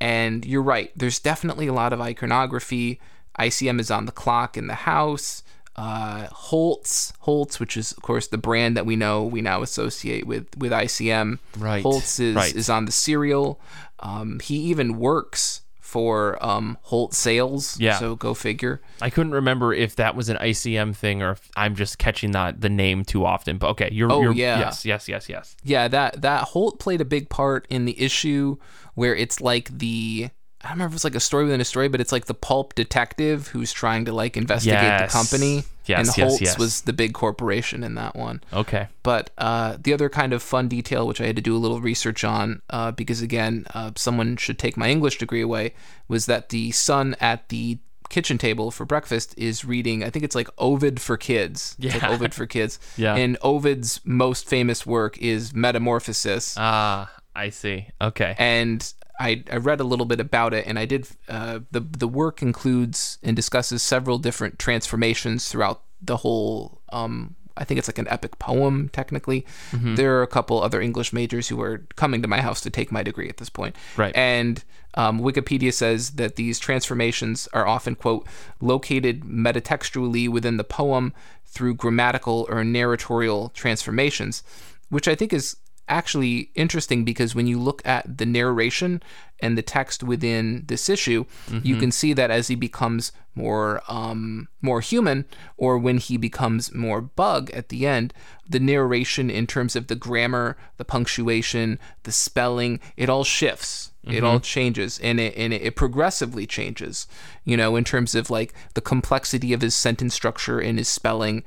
and you're right there's definitely a lot of iconography icm is on the clock in the house uh holtz holtz which is of course the brand that we know we now associate with with icm Right, holtz is right. is on the cereal um he even works for um holt sales Yeah. so go figure I couldn't remember if that was an ICM thing or if I'm just catching that the name too often. But okay, you're, Oh, you're yeah. yes, yes, yes, yes. yeah that that holt played a big part in the issue where it's like the i don't remember if it's like a story within a story but it's like the pulp detective who's trying to like investigate Yes. the company Yes, and holtz yes. was the big corporation in that one Okay. but uh, the other kind of fun detail, which I had to do a little research on, uh, because again, uh, someone should take my English degree away, was that the son at the kitchen table for breakfast is reading, I think it's like Ovid for kids. It's like Yeah. Ovid for kids. Yeah. And Ovid's most famous work is Metamorphosis. Ah, I see. Okay. and I, I read a little bit about it, and I did. Uh, the the work includes and discusses several different transformations throughout the whole. Um, I think it's like an epic poem. Technically, Mm-hmm. there are a couple other English majors who are coming to my house to take my degree at this point. Right. And um, Wikipedia says that these transformations are often quote located metatextually within the poem through grammatical or narratorial transformations, which I think is actually interesting because when you look at the narration and the text within this issue, you can see that as he becomes more um, more human, or when he becomes more bug at the end, the narration in terms of the grammar, the punctuation, the spelling, it all shifts. It all changes, and it and it progressively changes. You know, in terms of like the complexity of his sentence structure and his spelling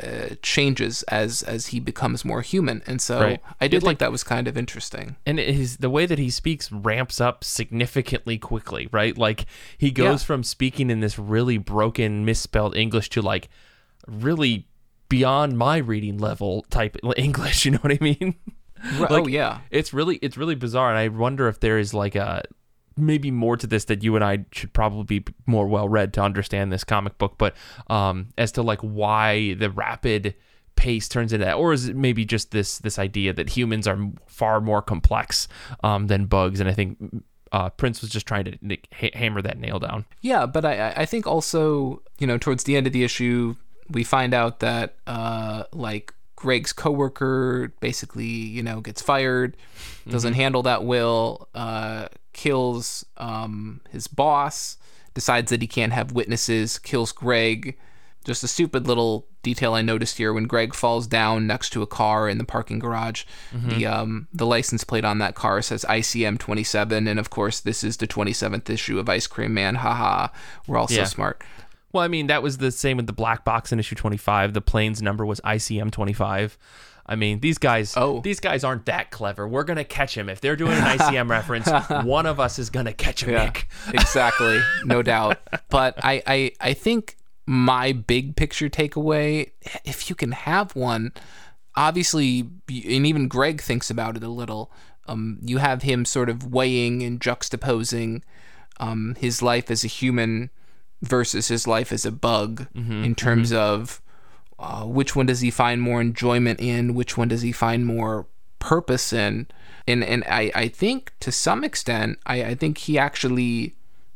uh, changes as as he becomes more human. And so Right. I did think like- that was kind of interesting. and his the way that he speaks ramps up significantly quickly, right? Like he goes Yeah. from speaking in this really broken, misspelled English to like really beyond my reading level type English. You know what I mean? Right. Like, oh yeah. It's really it's really bizarre, and I wonder if there is like a maybe more to this that you and I should probably be more well read to understand this comic book, but um, as to like why the rapid pace turns into that, or is it maybe just this this idea that humans are far more complex um, than bugs? And I think uh, Prince was just trying to ha- hammer that nail down. Yeah, but I I think also you know towards the end of the issue we find out that uh like Greg's coworker basically you know gets fired, doesn't handle that well, uh, kills um his boss, decides that he can't have witnesses, kills Greg. Just a stupid little detail I noticed here when Greg falls down next to a car in the parking garage. The um the license plate on that car says ICM 27, and of course this is the 27th issue of Ice Cream Man. Haha, we're all so Yeah. smart. Well, I mean, that was the same with the black box in issue 25. The plane's number was ICM 25. I mean, these guys Oh. these guys aren't that clever. We're going to catch him. If they're doing an ICM reference, one of us is going to catch him, Nick. exactly, no doubt. But I, I, I think my big picture takeaway, if you can have one, obviously, and even Greg thinks about it a little. Um, you have him sort of weighing and juxtaposing um, his life as a human versus his life as a bug in terms of uh, which one does he find more enjoyment in, which one does he find more purpose in, and and I, I think to some extent I, I think he actually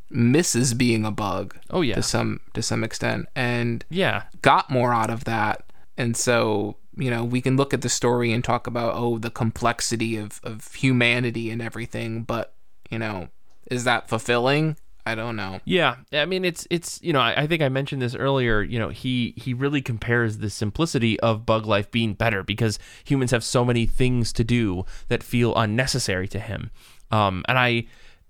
misses being a bug. Oh, yeah. to some to some extent, and Yeah. got more out of that. And so, you know, we can look at the story and talk about, oh, the complexity of, of humanity and everything, but, you know, is that fulfilling? I don't know. Yeah, I mean it's it's you know I, I think I mentioned this earlier. You know he he really compares the simplicity of bug life being better because humans have so many things to do that feel unnecessary to him. Um, and I,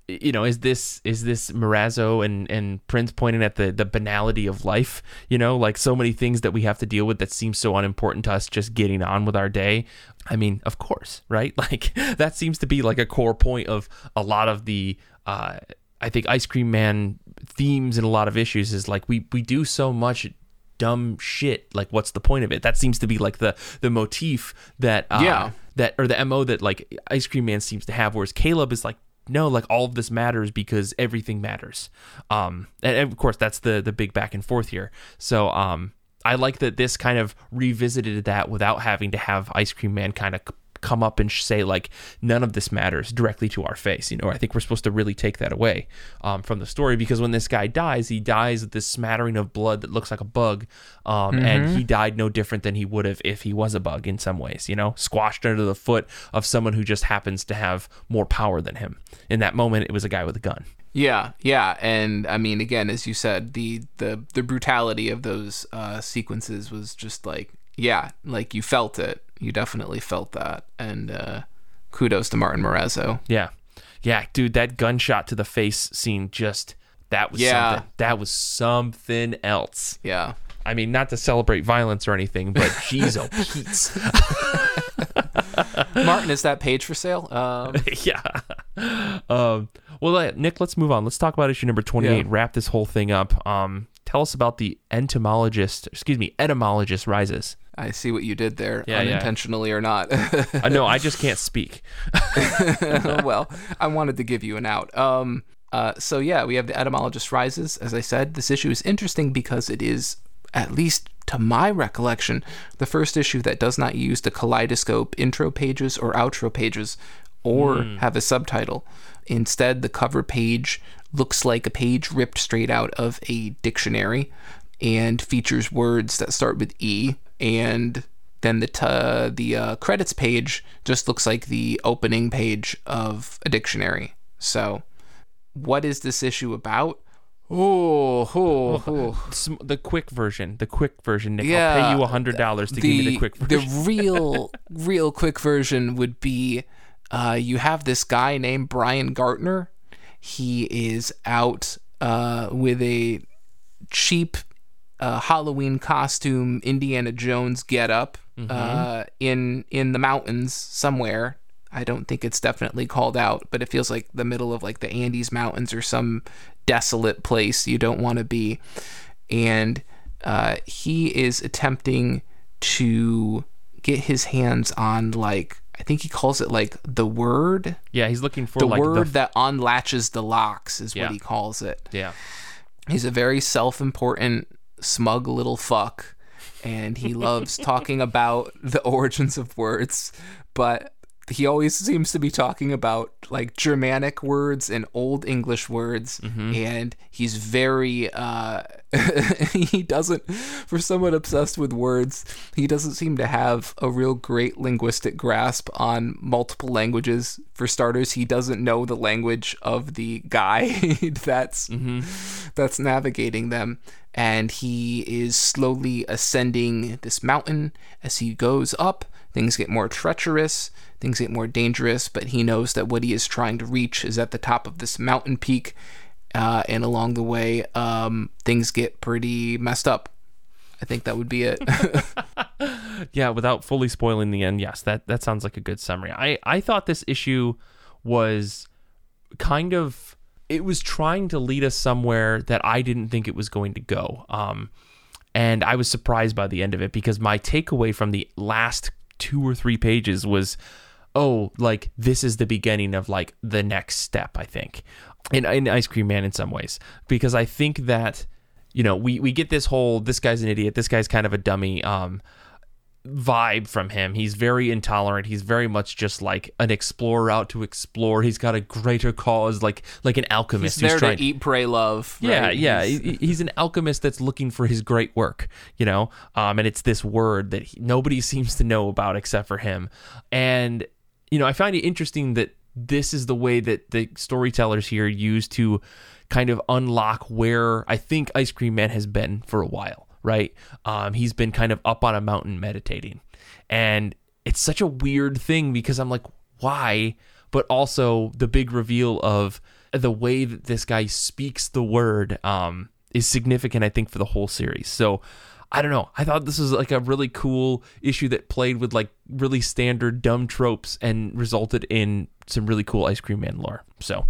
you know, is this is this Morazzo and and Prince pointing at the the banality of life? You know, like so many things that we have to deal with that seem so unimportant to us, just getting on with our day. I mean, of course, right? Like that seems to be like a core point of a lot of the. Uh, I think Ice Cream Man themes in a lot of issues is like we we do so much dumb shit. Like, what's the point of it? That seems to be like the the motif that uh, Yeah. that or the mo that like Ice Cream Man seems to have. Whereas Caleb is like. No, like all of this matters because everything matters. Um, and, and of course that's the the big back and forth here. So um, I like that this kind of revisited that without having to have Ice Cream Man kind of come up and say like none of this matters directly to our face. You know, I think we're supposed to really take that away um, from the story because when this guy dies, he dies with this smattering of blood that looks like a bug, um, and he died no different than he would have if he was a bug in some ways. You know, squashed under the foot of someone who just happens to have more power than him. In that moment, it was a guy with a gun. Yeah, yeah, and I mean, again, as you said, the the the brutality of those uh, sequences was just like, yeah, like you felt it. You definitely felt that, and uh, kudos to Martin Morazzo. Yeah. Yeah, dude, that gunshot to the face scene just that was Yeah. something. That was something else. Yeah, I mean, not to celebrate violence or anything, but jeez, oh Pete's. Martin, is that page for sale? Um, yeah. Um, well, uh, Nick, let's move on. Let's talk about issue number 28. Yeah. Wrap this whole thing up. Um, tell us about the entomologist, excuse me, etymologist rises. I see what you did there, Yeah, yeah. unintentionally or not. Uh, no, I just can't speak. well, I wanted to give you an out. Um, uh, so yeah, we have the etymologist rises. As I said, this issue is interesting because it is, at least to my recollection, the first issue that does not use the kaleidoscope intro pages or outro pages, or have a subtitle. Instead, the cover page looks like a page ripped straight out of a dictionary, and features words that start with E and then the t- the uh, credits page just looks like the opening page of a dictionary. So, what is this issue about? Oh, oh, oh. The quick version, the quick version, Nick. I'll pay you a hundred dollars to give me the quick version. the real, real quick version would be uh, you have this guy named Brian Gartner. He is out uh, with a cheap uh, Halloween costume, Indiana Jones get up uh, in in the mountains somewhere. I don't think it's definitely called out, but it feels like the middle of like the Andes Mountains or some desolate place you don't want to be. And uh, he is attempting to get his hands on like I think he calls it like the word, yeah, he's looking for the like word the that unlatches the locks is Yeah. what he calls it. yeah. He's a very self-important, smug little fuck, and he loves talking about the origins of words, but he always seems to be talking about like Germanic words and Old English words, and he's very uh, he doesn't for someone obsessed with words he doesn't seem to have a real great linguistic grasp on multiple languages for starters he doesn't know the language of the guy that's that's navigating them and he is slowly ascending this mountain. As he goes up, things get more treacherous, things get more dangerous, but he knows that what he is trying to reach is at the top of this mountain peak. Uh, and along the way, um, things get pretty messed up. I think that would be it. yeah, without fully spoiling the end, yes, that that sounds like a good summary. I I thought this issue was kind of it was trying to lead us somewhere that I didn't think it was going to go. Um, and I was surprised by the end of it because my takeaway from the last two or three pages was, oh, like this is the beginning of like the next step. I think in, in Ice Cream Man in some ways because I think that you know we we get this whole this guy's an idiot, this guy's kind of a dummy. Um, vibe from him. He's very intolerant. He's very much just like an explorer out to explore. He's got a greater cause, like like an alchemist. He's there trying, to eat, pray, love. Yeah, right? yeah. He's- He's an alchemist that's looking for his great work, you know. Um, and it's this word that he, nobody seems to know about except for him. And you know, I find it interesting that this is the way that the storytellers here use to kind of unlock where I think Ice Cream Man has been for a while, right? Um, he's been kind of up on a mountain meditating. And it's such a weird thing because I'm like, why? But also the big reveal of the way that this guy speaks the word um, is significant, I think, for the whole series. So I don't know. I thought this was like a really cool issue that played with like really standard dumb tropes and resulted in some really cool Ice Cream Man lore. So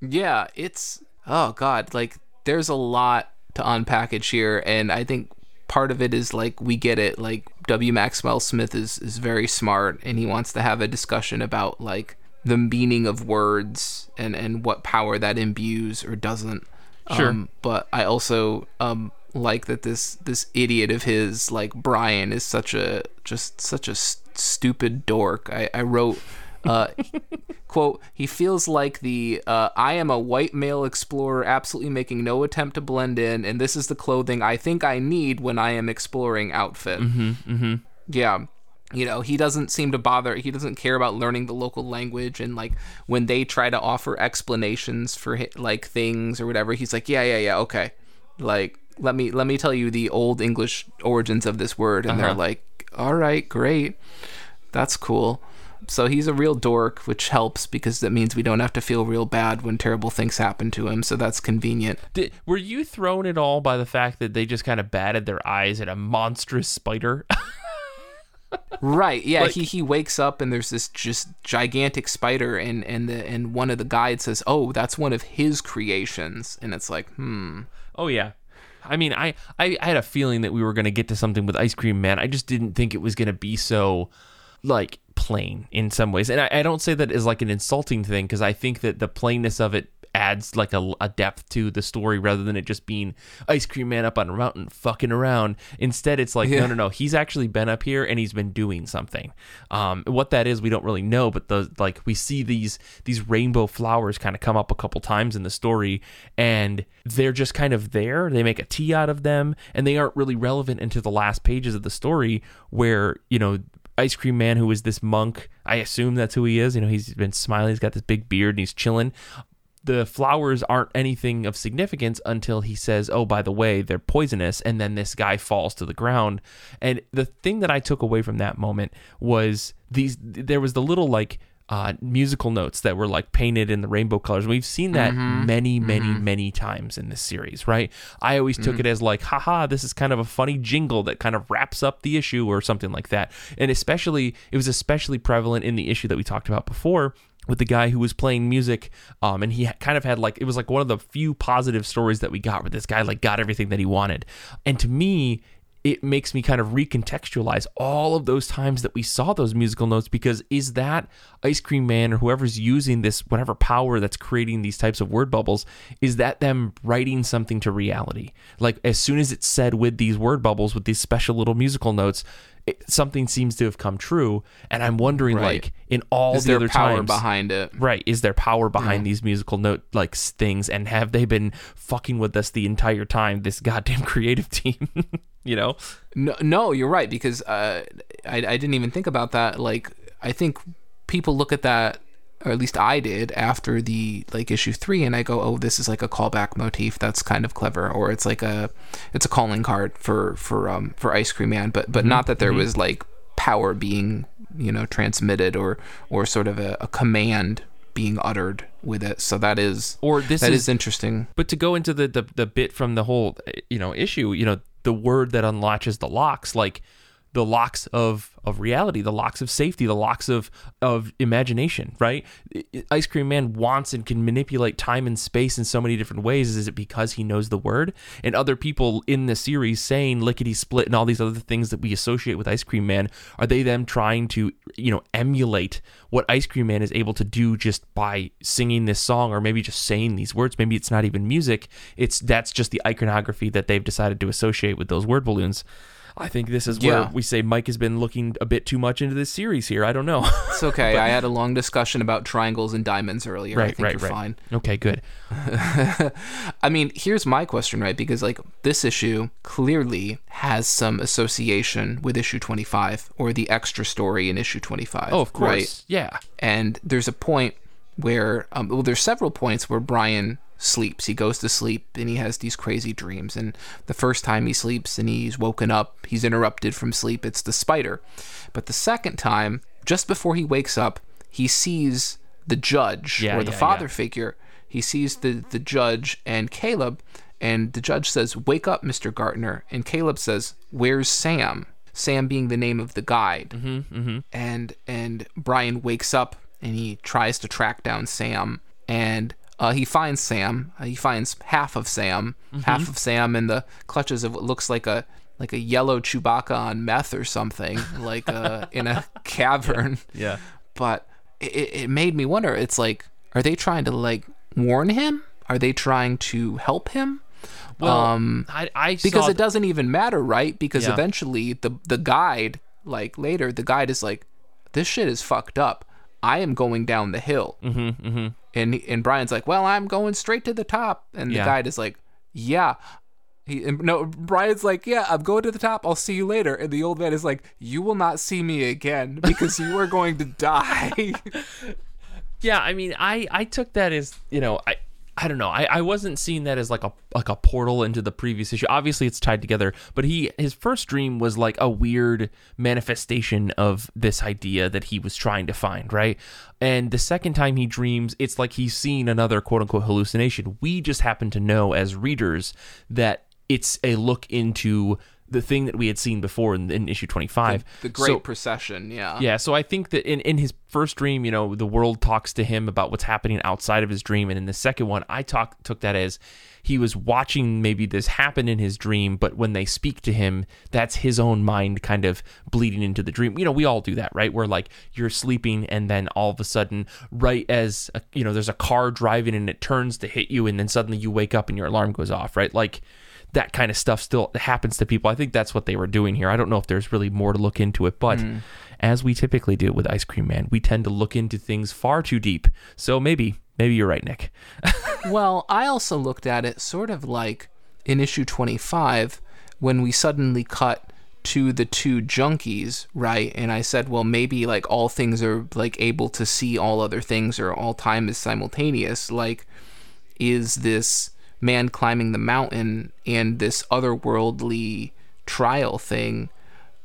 Yeah, it's oh god, like there's a lot to unpackage here, and I think part of it is like we get it. Like W. Maxwell Smith is is very smart, and he wants to have a discussion about like the meaning of words and and what power that imbues or doesn't. Sure. Um, but I also um like that this this idiot of his like Brian is such a just such a s- stupid dork. I I wrote. Uh, quote he feels like the uh, i am a white male explorer absolutely making no attempt to blend in and this is the clothing i think i need when i am exploring outfit mm-hmm, mm-hmm. yeah you know he doesn't seem to bother he doesn't care about learning the local language and like when they try to offer explanations for like things or whatever he's like yeah yeah yeah okay like let me let me tell you the old english origins of this word and they're Uh-huh. like all right great that's cool. So he's a real dork, which helps because that means we don't have to feel real bad when terrible things happen to him. So that's convenient. Did, were you thrown at all by the fact that they just kind of batted their eyes at a monstrous spider? Right. Yeah. Like- he, he wakes up and there's this just gigantic spider and and the and one of the guides says, "Oh, that's one of his creations." And it's like, hmm. oh yeah. I mean, I, I, I had a feeling that we were going to get to something with Ice Cream Man. I just didn't think it was going to be so, like, plain in some ways. And I, I don't say that as like an insulting thing because I think that the plainness of it adds like a, a depth to the story rather than it just being Ice Cream Man up on a mountain fucking around. Instead, it's like, no, no, no. He's actually been up here and he's been doing something. Um, what that is, we don't really know, but the like we see these these rainbow flowers kind of come up a couple times in the story, and they're just kind of there. They make a tea out of them, and they aren't really relevant into the last pages of the story where you know. Ice Cream Man, who is this monk, I assume that's who he is. You know, he's been smiling, he's got this big beard, and he's chilling the flowers aren't anything of significance until he says, "Oh, by the way, they're poisonous," and then this guy falls to the ground. And the thing that I took away from that moment was these. There was the little like uh, musical notes that were like painted in the rainbow colors. We've seen that many, many, many times in this series, right? I always took it as like, haha, this is kind of a funny jingle that kind of wraps up the issue or something like that. And especially, it was especially prevalent in the issue that we talked about before with the guy who was playing music um and he kind of had like it was like one of the few positive stories that we got where this guy like got everything that he wanted and to me it makes me kind of recontextualize all of those times that we saw those musical notes because is that ice cream man or whoever's using this whatever power that's creating these types of word bubbles is that them writing something to reality? Like as soon as it's said with these word bubbles with these special little musical notes it, something seems to have come true. And i'm wondering Right. like in all Is the there other power times behind it? right. Is there power behind these musical note like things? And have they been fucking with us the entire time this goddamn creative team you know No, no, you're right because uh, I I didn't even think about that. Like I think people look at that or at least I did after the like issue three, and I go, oh, this is like a callback motif. That's kind of clever, or it's like a it's a calling card for for um for Ice Cream Man, but but not that there was like power being you know transmitted or or sort of a, a command being uttered with it. So that is Or this that is, is interesting. but to go into the, the the bit from the whole you know issue, you know, the word that unlatches the locks, like the locks of of reality, the locks of safety, the locks of of imagination, right? Ice Cream Man wants and can manipulate time and space in so many different ways. Is it because he knows the word? And other people in the series saying lickety split and all these other things that we associate with Ice Cream Man, are they them trying to, you know, emulate what Ice Cream Man is able to do just by singing this song or maybe just saying these words? Maybe it's not even music. It's that's just the iconography that they've decided to associate with those word balloons. I think this is where Yeah. we say Mike has been looking a bit too much into this series here. I don't know. It's okay. I had a long discussion about triangles and diamonds earlier. I right, think right, you're right. fine. Okay, good. I mean, here's my question, right? Because like this issue clearly has some association with issue 25 or the extra story in issue 25. Oh, of course. Right? Yeah. And there's a point where, um, well, there's several points where Brian sleeps. He goes to sleep and he has these crazy dreams. And the first time he sleeps and he's woken up, he's interrupted from sleep. It's the spider. But the second time, just before he wakes up, he sees the judge Yeah, or the yeah, father yeah. figure. He sees the the judge and Caleb, and the judge says, "Wake up, Mister Gartner." And Caleb says, "Where's Sam?" Sam being the name of the guide. Mm-hmm, mm-hmm. And and Brian wakes up and he tries to track down Sam, and uh, he finds Sam. Uh, he finds half of Sam, half of Sam in the clutches of what looks like a like a yellow Chewbacca on meth or something, like uh, in a cavern. Yeah. but it, it made me wonder. It's like are they trying to like warn him? Are they trying to help him? Well, um I, I because it doesn't even matter right? Because Yeah. eventually the the guide like later the guide is like this shit is fucked up. I am going down the hill. Mm-hmm, mm-hmm. And and brian's like well i'm going straight to the top and the Yeah. guide is like yeah he, no, Brian's like, yeah, I'm going to the top. I'll see you later. And the old man is like, you will not see me again because you are going to die. Yeah, I mean, I I took that as you know, I I don't know, I, I wasn't seeing that as like a like a portal into the previous issue. Obviously, it's tied together, but he his first dream was like a weird manifestation of this idea that he was trying to find, right? And the second time he dreams, it's like he's seen another quote unquote hallucination. We just happen to know as readers that it's a look into the thing that we had seen before in, in issue 25 the great So- procession, yeah. yeah, so I think that in, in his first dream, you know, the world talks to him about what's happening outside of his dream, and in the second one, I talk took that as he was watching maybe this happen in his dream, but when they speak to him, that's his own mind kind of bleeding into the dream. You know, we all do that, right? Where like you're sleeping, and then all of a sudden, right as a, you know, there's a car driving and it turns to hit you, and then suddenly you wake up and your alarm goes off, right? Like that kind of stuff still happens to people. I think that's what they were doing here. I don't know if there's really more to look into it, but hmm. as we typically do with Ice Cream Man, we tend to look into things far too deep. So maybe, maybe you're right, Nick. Well, I also looked at it sort of like in issue 25 when we suddenly cut to the two junkies, right? And I said, well, maybe like all things are like able to see all other things or all time is simultaneous. Like, is this man climbing the mountain and this otherworldly trial thing?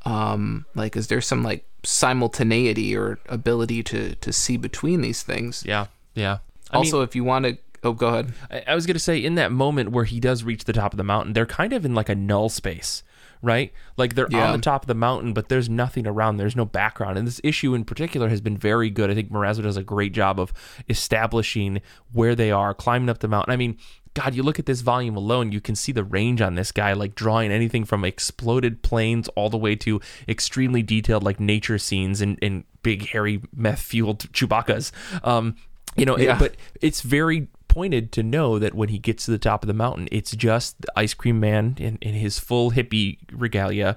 Um, like, is there some like simultaneity or ability to to see between these things? Yeah, yeah. I also, mean, if you want to, oh, go ahead. I, I was gonna say in that moment where he does reach the top of the mountain, they're kind of in like a null space, right? Like they're Yeah. on the top of the mountain, but there's nothing around. There's no background, and this issue in particular has been very good. I think Morazzo does a great job of establishing where they are, climbing up the mountain. I mean. God, you look at this volume alone, you can see the range on this guy, like drawing anything from exploded planes all the way to extremely detailed, like nature scenes and, and big, hairy, meth fueled Chewbacca's. Um, you know, it- but it's very pointed to know that when he gets to the top of the mountain, it's just the ice cream man in, in his full hippie regalia,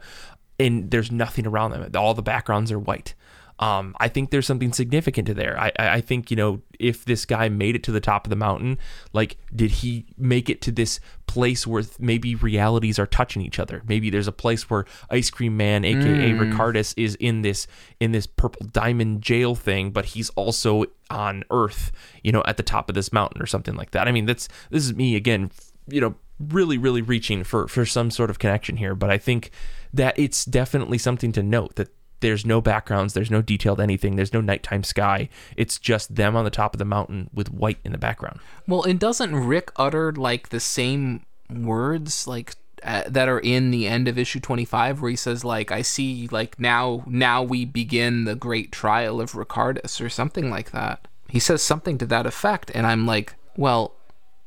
and there's nothing around them. All the backgrounds are white. Um, I think there's something significant to there. I, I think, you know, if this guy made it to the top of the mountain, like, did he make it to this place where maybe realities are touching each other? Maybe there's a place where Ice Cream Man, aka mm. Ricardus, is in this in this purple diamond jail thing, but he's also on Earth, you know, at the top of this mountain or something like that. I mean, that's this is me again, you know, really, really reaching for for some sort of connection here, but I think that it's definitely something to note that there's no backgrounds, there's no detailed anything, there's no nighttime sky. It's just them on the top of the mountain with white in the background. Well, and doesn't Rick utter like the same words like uh, that are in the end of issue 25 where he says like I see like now now we begin the great trial of Ricardus or something like that. He says something to that effect and I'm like, well,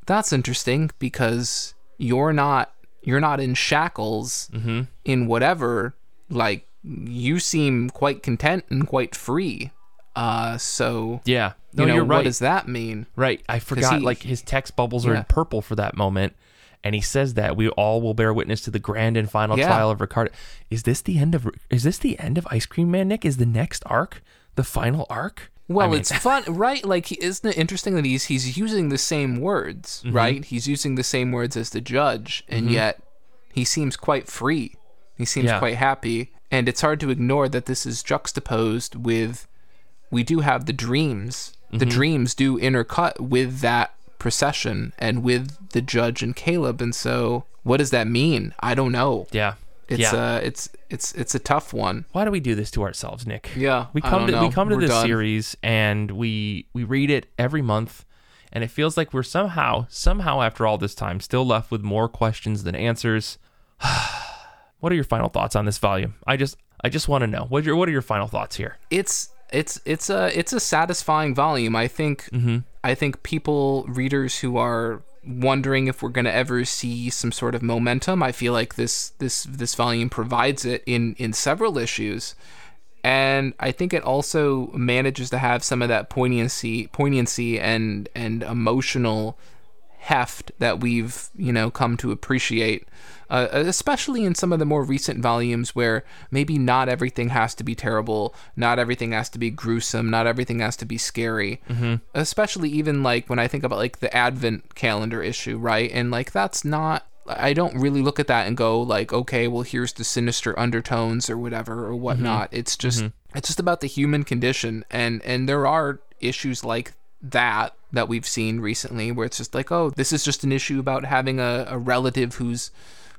that's interesting because you're not you're not in shackles mm-hmm. in whatever like you seem quite content and quite free. Uh, so yeah, no, you know, you're right. What does that mean? Right, I forgot. He, like his text bubbles are yeah. in purple for that moment, and he says that we all will bear witness to the grand and final yeah. trial of Ricardo. Is this the end of? Is this the end of Ice Cream Man? Nick is the next arc, the final arc. Well, I mean, it's fun, right? Like, isn't it interesting that he's he's using the same words, mm-hmm. right? He's using the same words as the judge, and mm-hmm. yet he seems quite free. He seems yeah. quite happy and it's hard to ignore that this is juxtaposed with we do have the dreams. Mm-hmm. The dreams do intercut with that procession and with the judge and Caleb. And so what does that mean? I don't know. Yeah. It's yeah. uh it's it's it's a tough one. Why do we do this to ourselves, Nick? Yeah. We come to know. we come to we're this done. series and we we read it every month and it feels like we're somehow somehow after all this time still left with more questions than answers. What are your final thoughts on this volume? I just I just want to know. What are your what are your final thoughts here? It's it's it's a it's a satisfying volume. I think mm-hmm. I think people readers who are wondering if we're going to ever see some sort of momentum. I feel like this this this volume provides it in in several issues. And I think it also manages to have some of that poignancy poignancy and and emotional heft that we've, you know, come to appreciate uh, especially in some of the more recent volumes where maybe not everything has to be terrible, not everything has to be gruesome, not everything has to be scary. Mm-hmm. Especially even like when I think about like the Advent calendar issue, right? And like that's not I don't really look at that and go like, okay, well here's the sinister undertones or whatever or whatnot. Mm-hmm. It's just mm-hmm. it's just about the human condition and and there are issues like that that we've seen recently where it's just like, oh, this is just an issue about having a, a relative who's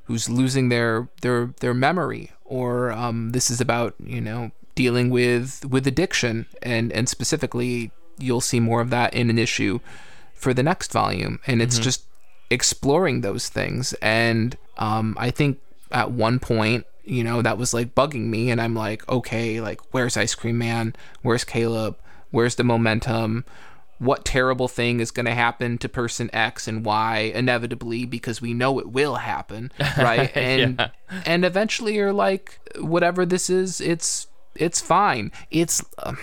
who's losing their their their memory, or um, this is about you know dealing with with addiction, and and specifically you'll see more of that in an issue for the next volume, and it's mm-hmm. just exploring those things. And um, I think at one point, you know, that was like bugging me, and I'm like, okay, like where's Ice Cream Man? Where's Caleb? Where's the momentum? What terrible thing is going to happen to person X and Y inevitably because we know it will happen, right? And yeah. and eventually you're like whatever this is, it's it's fine. It's um,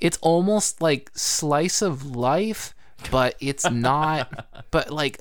it's almost like slice of life, but it's not but like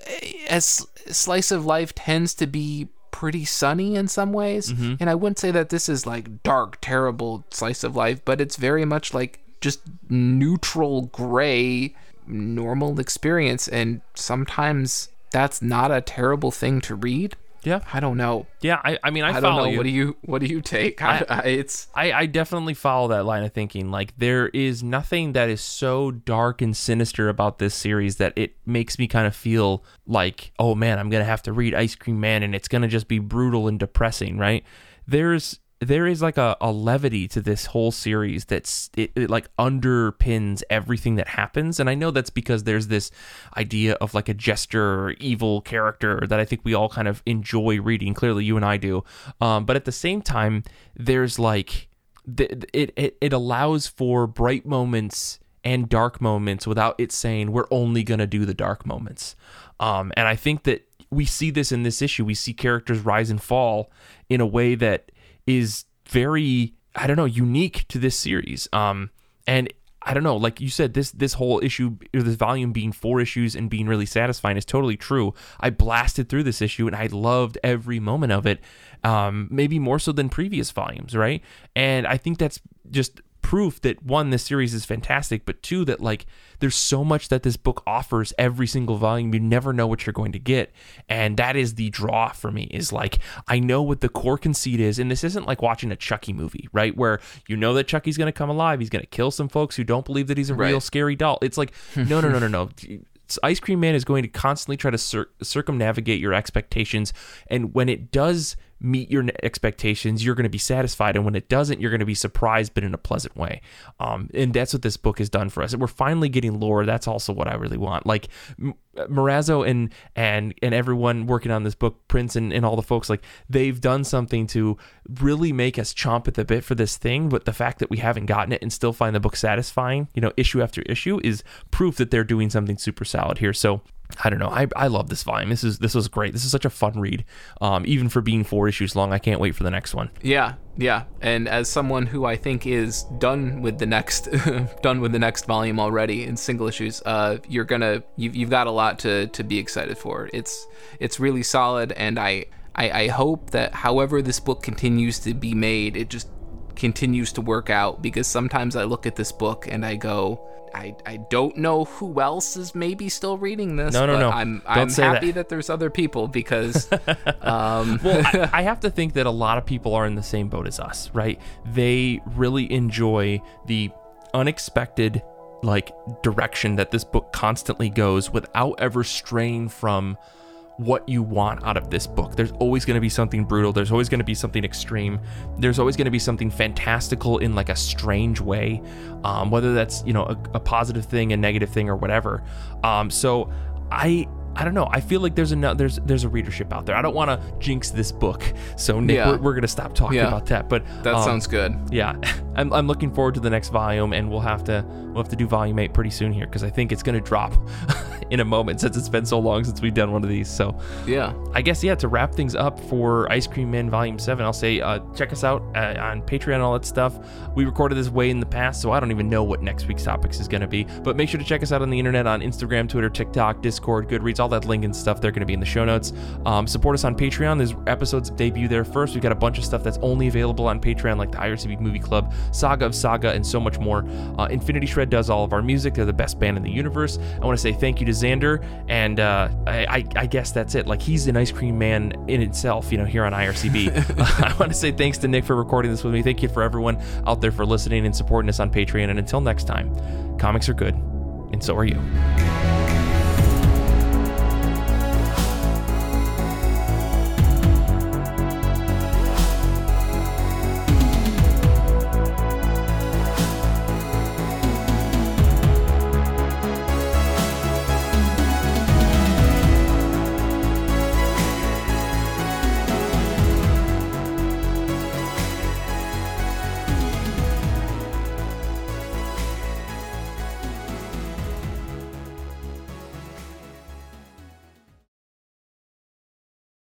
as slice of life tends to be pretty sunny in some ways. Mm-hmm. And I wouldn't say that this is like dark, terrible slice of life, but it's very much like just neutral gray normal experience and sometimes that's not a terrible thing to read. Yeah. I don't know. Yeah i, I mean i, I don't know. you. what do you what do you take? I, I, it's I, I definitely follow that line of thinking. Like there is nothing that is so dark and sinister about this series that it makes me kind of feel like oh man i'm gonna have to read ice cream man and it's gonna just be brutal and depressing right? There's there is like a, a levity to this whole series that's it, it, like underpins everything that happens. And i know that's because there's this idea of like a jester evil character that i think we all kind of enjoy reading. Clearly you and i do. Um, but at the same time there's like it, it it allows for bright moments and dark moments without it saying we're only going to do the dark moments. Um, and i think that we see this in this issue. We see characters rise and fall in a way that is very I don't know unique to this series. Um, and I don't know, like you said, this this whole issue, this volume being four issues and being really satisfying is totally true. I blasted through this issue and I loved every moment of it, um, maybe more so than previous volumes, right? And I think that's just proof that one, this series is fantastic, but two, that like there's so much that this book offers every single volume. You never know what you're going to get. And that is the draw for me is like, I know what the core conceit is. And this isn't like watching a Chucky movie, right? Where you know that Chucky's going to come alive. He's going to kill some folks who don't believe that he's a real scary doll. It's like, no, no, no, no, no. Ice Cream Man is going to constantly try to cir- circumnavigate your expectations. And when it does meet your expectations, you're going to be satisfied. And when it doesn't, you're going to be surprised, but in a pleasant way. Um, and that's what this book has done for us. And we're finally getting lore. That's also what I really want. Like Morazzo and and and everyone working on this book, Prince and, and all the folks, like they've done something to really make us chomp at the bit for this thing. But the fact that we haven't gotten it and still find the book satisfying, you know, issue after issue, is proof that they're doing something super solid here. So I don't know. I, I love this volume. This is this was great. This is such a fun read. Um, even for being four issues long, I can't wait for the next one. Yeah, yeah. And as someone who I think is done with the next done with the next volume already in single issues, uh, you're gonna you've, you've got a lot to to be excited for. It's it's really solid, and I, I I hope that however this book continues to be made, it just continues to work out because sometimes I look at this book and I go. I, I don't know who else is maybe still reading this. No, no, but no. I'm I'm happy that. that. there's other people because um, Well, I, I have to think that a lot of people are in the same boat as us, right? They really enjoy the unexpected like direction that this book constantly goes without ever straying from what you want out of this book. There's always going to be something brutal. There's always going to be something extreme. There's always going to be something fantastical in like a strange way, um, whether that's you know a, a positive thing, a negative thing, or whatever. Um, so I I don't know. I feel like there's a there's there's a readership out there. I don't want to jinx this book, so Nick, Yeah. we're, we're gonna stop talking Yeah. about that. But that um, sounds good. yeah, I'm, I'm looking forward to the next volume, and we'll have to we'll have to do volume eight pretty soon here because I think it's gonna drop in a moment since it's been so long since we've done one of these. So Yeah. I guess yeah. To wrap things up for Ice Cream Man Volume Seven, I'll say uh, check us out uh, on Patreon and all that stuff. We recorded this way in the past, so I don't even know what next week's topics is going to be. But make sure to check us out on the internet on Instagram, Twitter, TikTok, Discord, Goodreads, all that link and stuff. They're going to be in the show notes. Um, support us on Patreon. There's episodes debut there first. We've got a bunch of stuff that's only available on Patreon, like the IRCB Movie Club, Saga of Saga, and so much more. Uh, Infinity Shred does all of our music. They're the best band in the universe. I want to say thank you to Xander, and uh, I, I, I guess that's it. Like he's an ice cream man in itself, you know, here on IRCB. I want to say thanks to Nick for recording this with me. Thank you for everyone out there for listening and supporting us on Patreon. And until next time, comics are good, and so are you.